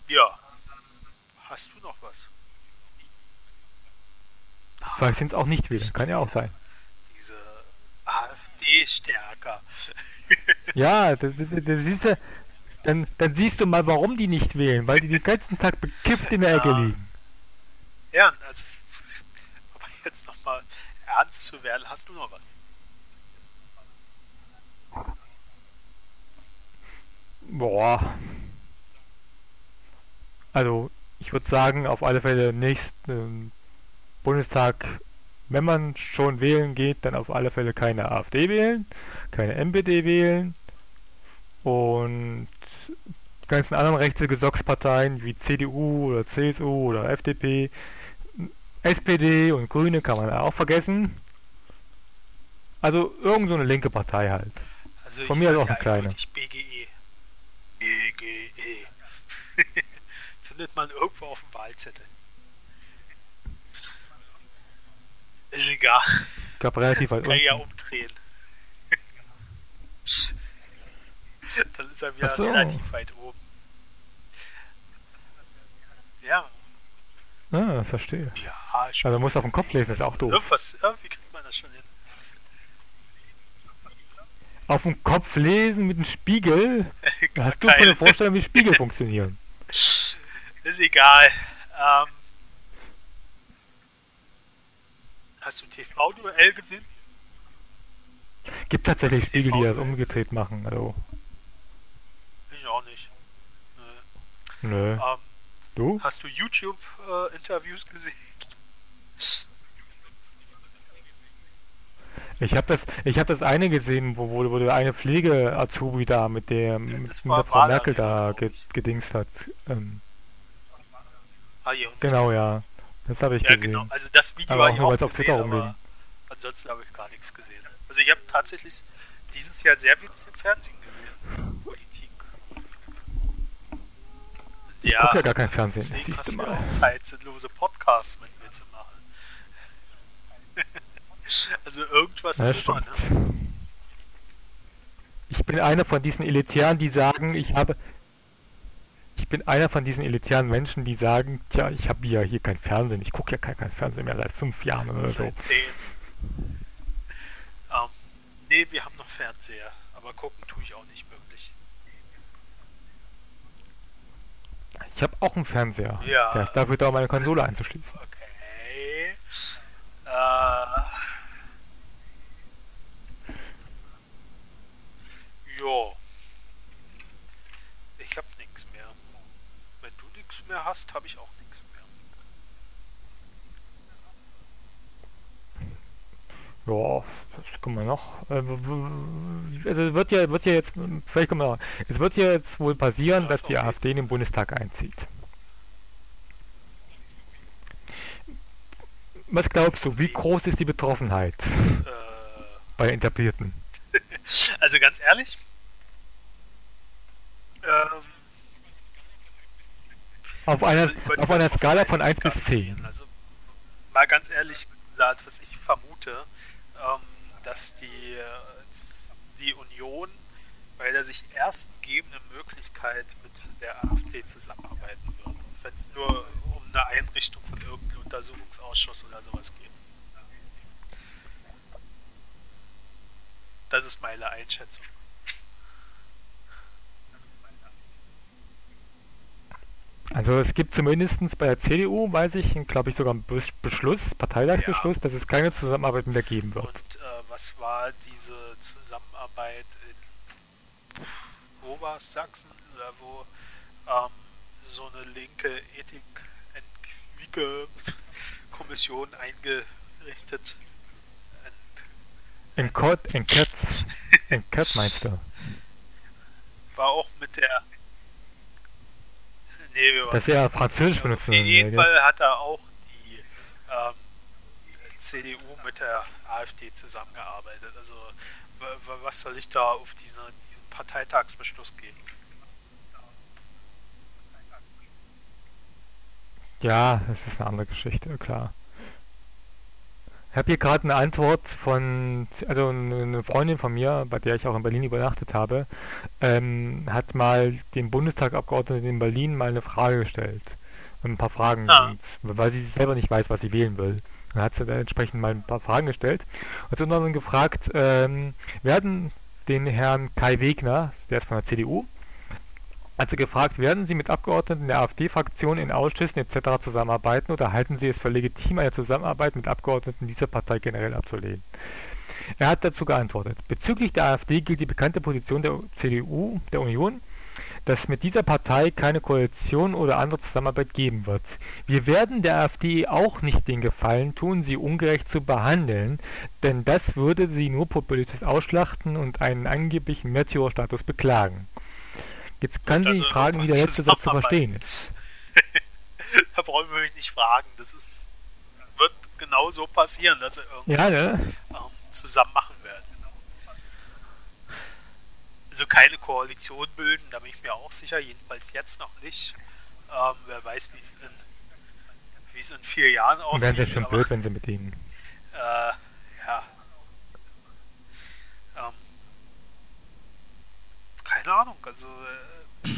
ja. Hast du noch was? Vielleicht sind es auch nicht wieder, kann ja auch sein. Diese AfD-Stärker. Ja, das, das, das siehst du, dann, dann siehst du mal, warum die nicht wählen, weil die den ganzen Tag bekifft in der Ecke liegen. Ja, also, aber jetzt nochmal ernst zu werden, hast du noch was? Boah. Also, ich würde sagen, auf alle Fälle nächsten Bundestag, wenn man schon wählen geht, dann auf alle Fälle keine AfD wählen, keine MPD wählen und die ganzen anderen Rechtsgesocksparteien wie CDU oder CSU oder FDP, SPD und Grüne kann man auch vergessen. Also irgend so eine linke Partei halt. Also Von mir ist auch eine kleine. BGE. BGE. Findet man irgendwo auf dem Wahlzettel. Ist egal. Gab relativ weit Kann ich ja umdrehen. Dann ist er wieder so. relativ weit oben. Ja. Ah, verstehe. Ja, ich Also muss auf den Kopf lesen, das ist auch doof. Irgendwas, irgendwie kriegt man das schon hin. Auf dem Kopf lesen mit einem Spiegel? Hast du keine Vorstellung, wie Spiegel funktionieren? Ist egal. Ähm, Hast du TV-Duell gesehen? Gibt tatsächlich Spiegel, die das umgedreht machen. Also. Ich auch nicht. Nö. Nö. Ähm, du? Hast du YouTube-Interviews äh, gesehen? Ich habe das, ich habe das eine gesehen, wo, wo, wo der eine Pflege-Azubi da mit der, mit, mit der Frau Merkel da gedingst hat. Ähm, ah, genau, ja. Das habe ich ja, gesehen. Genau. Also das Video habe ich auch, auch gesehen, aber ansonsten habe ich gar nichts gesehen. Also ich habe tatsächlich dieses Jahr sehr wenig im Fernsehen gesehen. Politik. Ich Ja, gucke ja gar kein Fernsehen. Deswegen siehst hast du auch Zeit, sinnlose Podcasts mit mir zu machen. also irgendwas Ja, ist immer, ne? stimmt. Ich bin einer von diesen Elitären, die sagen, ich habe. Ich bin einer von diesen elitären Menschen, die sagen, tja, ich habe ja hier kein Fernsehen, ich gucke ja kein, kein Fernsehen mehr seit fünf Jahren oder so. Seit 10. Ähm, nee, wir haben noch Fernseher, aber gucken tue ich auch nicht wirklich. Ich habe auch einen Fernseher. Ja. Der ist dafür da, um meine Konsole einzuschließen. Okay. Äh. Jo. Ich hab nichts mehr. Wenn du nichts mehr hast, habe ich auch nichts mehr. Ja, was kann man noch? Äh, Also wird ja, wird ja jetzt, vielleicht kommen wir noch. Es wird ja jetzt wohl passieren, Ja, dass die okay. AfD in den Bundestag einzieht. Was glaubst du, wie groß ist die Betroffenheit Äh, bei Etablierten? also ganz ehrlich. Ähm, Auf einer, also auf einer Skala von 1 bis Betroffenheit 10. kann Also mal ganz ehrlich gesagt, was ich vermute, ähm, dass die, äh, die Union bei der sich erst gegebenen Möglichkeit mit der AfD zusammenarbeiten wird. Wenn es nur um eine Einrichtung von irgendeinem Untersuchungsausschuss oder sowas geht. Das ist meine Einschätzung. Also es gibt zumindest bei der CDU, weiß ich, glaube ich sogar einen Bes- Beschluss, Parteitagsbeschluss, dass es keine Zusammenarbeit mehr geben wird. Und äh, was war diese Zusammenarbeit in wo war es, Sachsen oder wo ähm, so eine linke ethik kommission eingerichtet In Kurt, in Katz, in Katz meinst du? war auch mit der nee, wir Dass er Französisch Also benutzen auf jeden will. Fall hat da auch die ähm, CDU mit der AfD zusammengearbeitet. Also wa- wa- was soll ich da auf diese, diesen Parteitagsbeschluss geben? Ja, das ist eine andere Geschichte, klar. Ich habe hier gerade eine Antwort von, also eine Freundin von mir, bei der ich auch in Berlin übernachtet habe, ähm, hat mal dem Bundestagabgeordneten in Berlin mal eine Frage gestellt. Und ein paar Fragen, Ah. weil sie selber nicht weiß, was sie wählen will. Dann hat sie dann entsprechend mal ein paar Fragen gestellt. Und sie unter anderem gefragt, ähm, werden den Herrn Kai Wegner, der ist von der CDU, hat sie gefragt, werden Sie mit Abgeordneten der AfD-Fraktion in Ausschüssen etc. zusammenarbeiten oder halten Sie es für legitim, eine Zusammenarbeit mit Abgeordneten dieser Partei generell abzulehnen? Er hat dazu geantwortet, bezüglich der AfD gilt die bekannte Position der CDU, der Union, dass mit dieser Partei keine Koalition oder andere Zusammenarbeit geben wird. Wir werden der AfD auch nicht den Gefallen tun, sie ungerecht zu behandeln, denn das würde sie nur populistisch ausschlachten und einen angeblichen Märtyrerstatus beklagen. Jetzt kann sie also fragen, wie der letzte Satz zu verstehen ist. da brauchen wir mich nicht fragen. Das ist, wird genau so passieren, dass sie irgendwas Ja, ne? ähm, zusammen machen werden. Also keine Koalition bilden, da bin ich mir auch sicher, jedenfalls jetzt noch nicht. Ähm, wer weiß, wie es in, wie es in vier Jahren aussieht. wären sie schon blöd, wenn sie mit denen. Äh, ja. Ähm, Ahnung, also äh,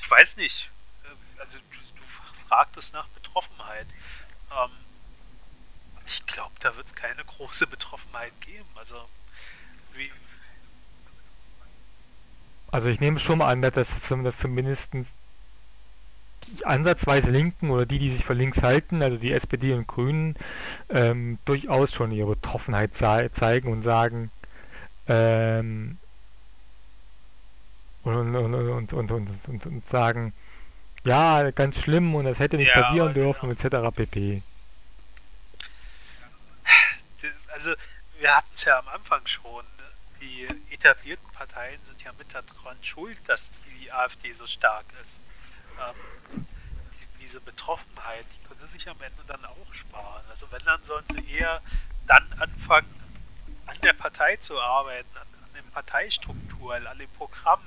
ich weiß nicht. Äh, Also du, du fragtest nach Betroffenheit. Ähm, ich glaube, da wird es keine große Betroffenheit geben. Also wie, Also ich nehme schon mal an, dass, dass zumindest die ansatzweise Linken oder die, die sich für links halten, also die SPD und Grünen, ähm, durchaus schon ihre Betroffenheit zei- zeigen und sagen, ähm, und, und, und, und, und, und, und sagen, ja, ganz schlimm und das hätte nicht Ja, passieren genau. dürfen, etc. pp. also wir hatten es ja am Anfang schon. ne? Die etablierten Parteien sind ja mit daran schuld, dass die AfD so stark ist. Ähm, die, diese Betroffenheit, die können sie sich am Ende dann auch sparen. Also wenn, dann sollen sie eher dann anfangen, an der Partei zu arbeiten, an, an den Parteistrukturen, an dem Programm.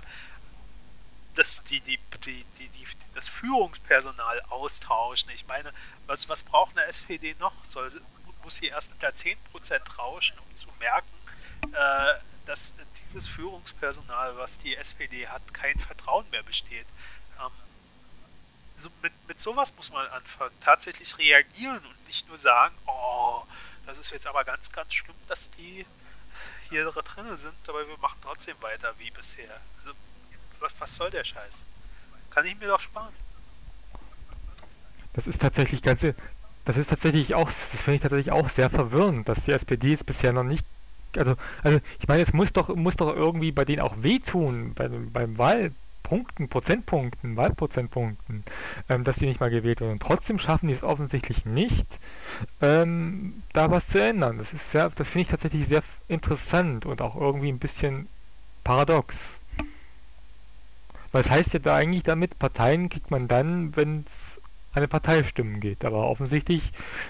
Das, die, die, die, die, das Führungspersonal austauschen. Ich meine, was, was braucht eine SPD noch? Soll, muss sie erst unter 10% rauschen, um zu merken, äh, dass dieses Führungspersonal, was die SPD hat, kein Vertrauen mehr besteht. Ähm, so mit, mit sowas muss man anfangen, tatsächlich reagieren und nicht nur sagen, oh, das ist jetzt aber ganz, ganz schlimm, dass die hier drin sind, aber wir machen trotzdem weiter wie bisher. Also, was, was soll der Scheiß? Kann ich mir doch sparen. Das ist tatsächlich ganz, das ist tatsächlich auch, das finde ich tatsächlich auch sehr verwirrend, dass die SPD es bisher noch nicht, also, also ich meine, es muss doch, muss doch irgendwie bei denen auch wehtun, bei, beim Wahlpunkten, Prozentpunkten, Wahlprozentpunkten, ähm, dass die nicht mal gewählt werden. Und trotzdem schaffen die es offensichtlich nicht, ähm, da was zu ändern. Das ist sehr, das finde ich tatsächlich sehr interessant und auch irgendwie ein bisschen paradox. Es heißt ja da eigentlich damit, Parteien kriegt man dann, wenn es eine Parteistimmen geht. Aber offensichtlich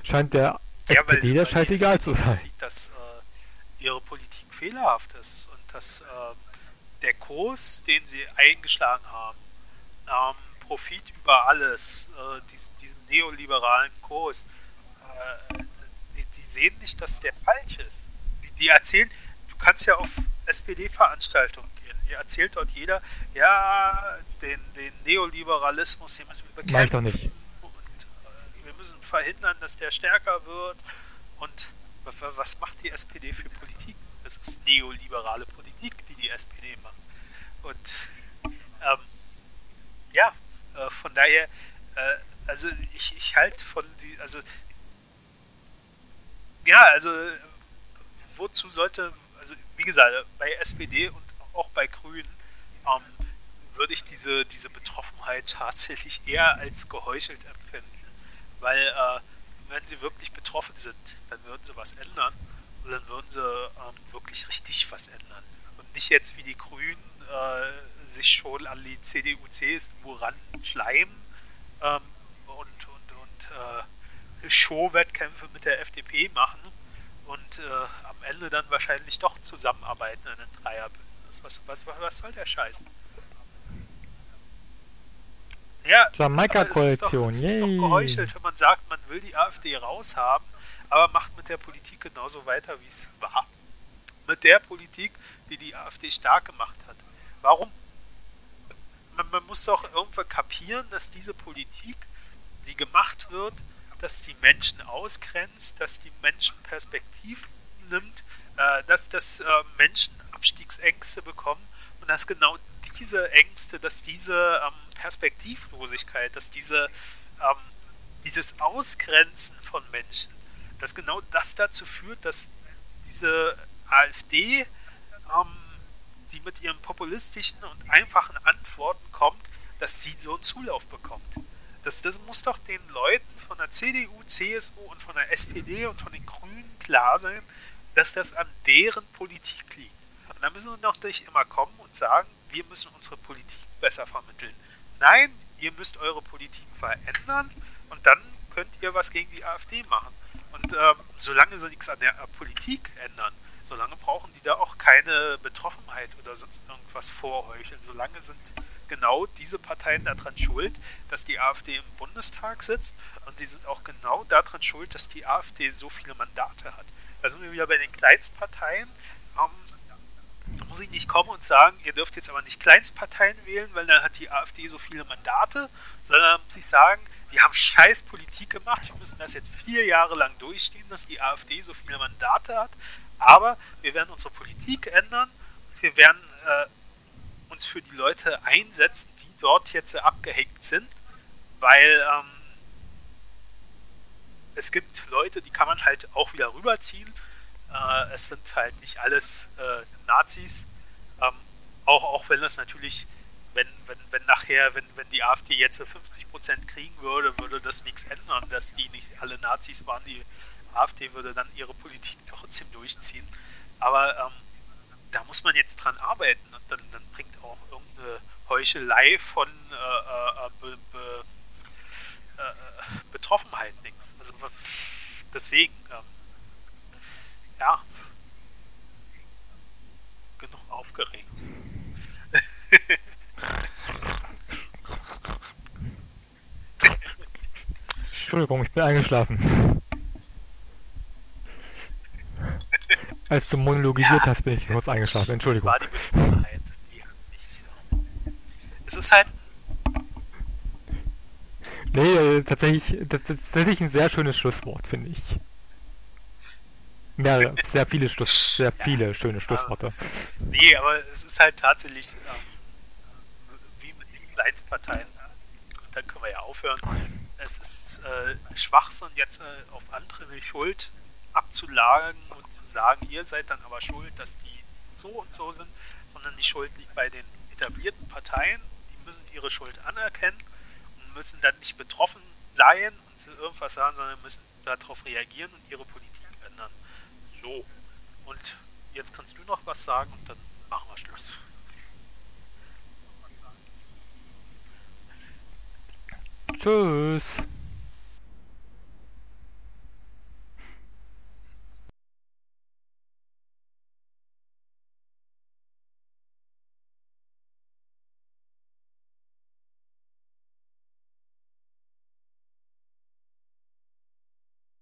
scheint der ja, SPD weil, das scheißegal zu sein. Sieht, dass äh, ihre Politik fehlerhaft ist und dass äh, der Kurs, den sie eingeschlagen haben, ähm, Profit über alles, äh, diesen, diesen, neoliberalen Kurs, äh, die, die, sehen nicht, dass der falsch ist. Die, die erzählen, du kannst ja auf SPD-Veranstaltungen erzählt dort jeder, ja, den, den Neoliberalismus, den müssen wir bekämpfen. Mach ich doch nicht müssen verhindern, dass der stärker wird. Und was macht die SPD für Politik? Das ist neoliberale Politik, die die SPD macht. Und ähm, ja, äh, von daher, äh, also ich, ich halte von die, also ja, also wozu sollte, also wie gesagt, bei SPD und auch bei Grünen ähm, würde ich diese, diese Betroffenheit tatsächlich eher als geheuchelt empfinden weil äh, wenn sie wirklich betroffen sind, dann würden sie was ändern und dann würden sie ähm, wirklich richtig was ändern. Und nicht jetzt wie die Grünen äh, sich schon an die CDU, CSU ranschleimen ähm, und, und, und äh, Show-Wettkämpfe mit der FDP machen und äh, am Ende dann wahrscheinlich doch zusammenarbeiten in einem Dreierbündnis. Was, was, was soll der Scheiß? Ja, Jamaika-Koalition, Es ist doch geheuchelt, wenn man sagt, man will die AfD raushaben, aber macht mit der Politik genauso weiter, wie es war. Mit der Politik, die die AfD stark gemacht hat. Warum? Man, man muss doch irgendwo kapieren, dass diese Politik, die gemacht wird, dass die Menschen ausgrenzt, dass die Menschen Perspektiv nimmt, äh, dass, dass äh, Menschen Abstiegsängste bekommen und dass genau diese Ängste, dass diese ähm, Perspektivlosigkeit, dass diese, ähm, dieses Ausgrenzen von Menschen, dass genau das dazu führt, dass diese AfD, ähm, die mit ihren populistischen und einfachen Antworten kommt, dass die so einen Zulauf bekommt. Das, das muss doch den Leuten von der CDU, CSU und von der SPD und von den Grünen klar sein, dass das an deren Politik liegt. Und da müssen wir doch nicht immer kommen und sagen, wir müssen unsere Politik besser vermitteln. Nein, ihr müsst eure Politik verändern und dann könnt ihr was gegen die AfD machen. Und ähm, solange sie nichts an der Politik ändern, solange brauchen die da auch keine Betroffenheit oder sonst irgendwas vorheucheln. Solange sind genau diese Parteien daran schuld, dass die AfD im Bundestag sitzt und die sind auch genau daran schuld, dass die AfD so viele Mandate hat. Da sind wir wieder bei den Kleinstparteien. Ähm, da muss ich nicht kommen und sagen, ihr dürft jetzt aber nicht Kleinstparteien wählen, weil dann hat die AfD so viele Mandate, sondern muss ich sagen, wir haben scheiß Politik gemacht, wir müssen das jetzt vier Jahre lang durchstehen, dass die AfD so viele Mandate hat, aber wir werden unsere Politik ändern wir werden äh, uns für die Leute einsetzen, die dort jetzt abgehängt sind, weil ähm, es gibt Leute, die kann man halt auch wieder rüberziehen äh, es sind halt nicht alles äh, Nazis. Ähm, auch, auch wenn das natürlich, wenn, wenn, wenn nachher, wenn, wenn die AfD jetzt 50% kriegen würde, würde das nichts ändern, dass die nicht alle Nazis waren. Die AfD würde dann ihre Politik trotzdem durchziehen. Aber ähm, da muss man jetzt dran arbeiten und dann, dann bringt auch irgendeine Heuchelei von äh, äh, be, be, äh, äh Betroffenheit nichts. Also deswegen, ähm, ja, genug aufgeregt. Entschuldigung, ich bin eingeschlafen. Als du monologisiert ja, hast, bin ich kurz eingeschlafen. Entschuldigung. Das war die hat mich. Es ist halt. Nee, äh, tatsächlich, das ist tatsächlich ein sehr schönes Schlusswort, finde ich. Mehrere, sehr viele Schluss, sehr viele schöne Schlussworte. nee, aber es ist halt tatsächlich ähm, wie mit den Kleinstparteien. Und dann können wir ja aufhören. Es ist äh, Schwachsinn, jetzt äh, auf andere die Schuld abzulagen und sagen, ihr seid dann aber schuld, dass die so und so sind, sondern die Schuld liegt bei den etablierten Parteien. Die müssen ihre Schuld anerkennen und müssen dann nicht betroffen sein und zu irgendwas sagen, sondern müssen darauf reagieren und ihre Politik ändern. So. Und jetzt kannst du noch was sagen und dann machen wir Schluss. Tschüss.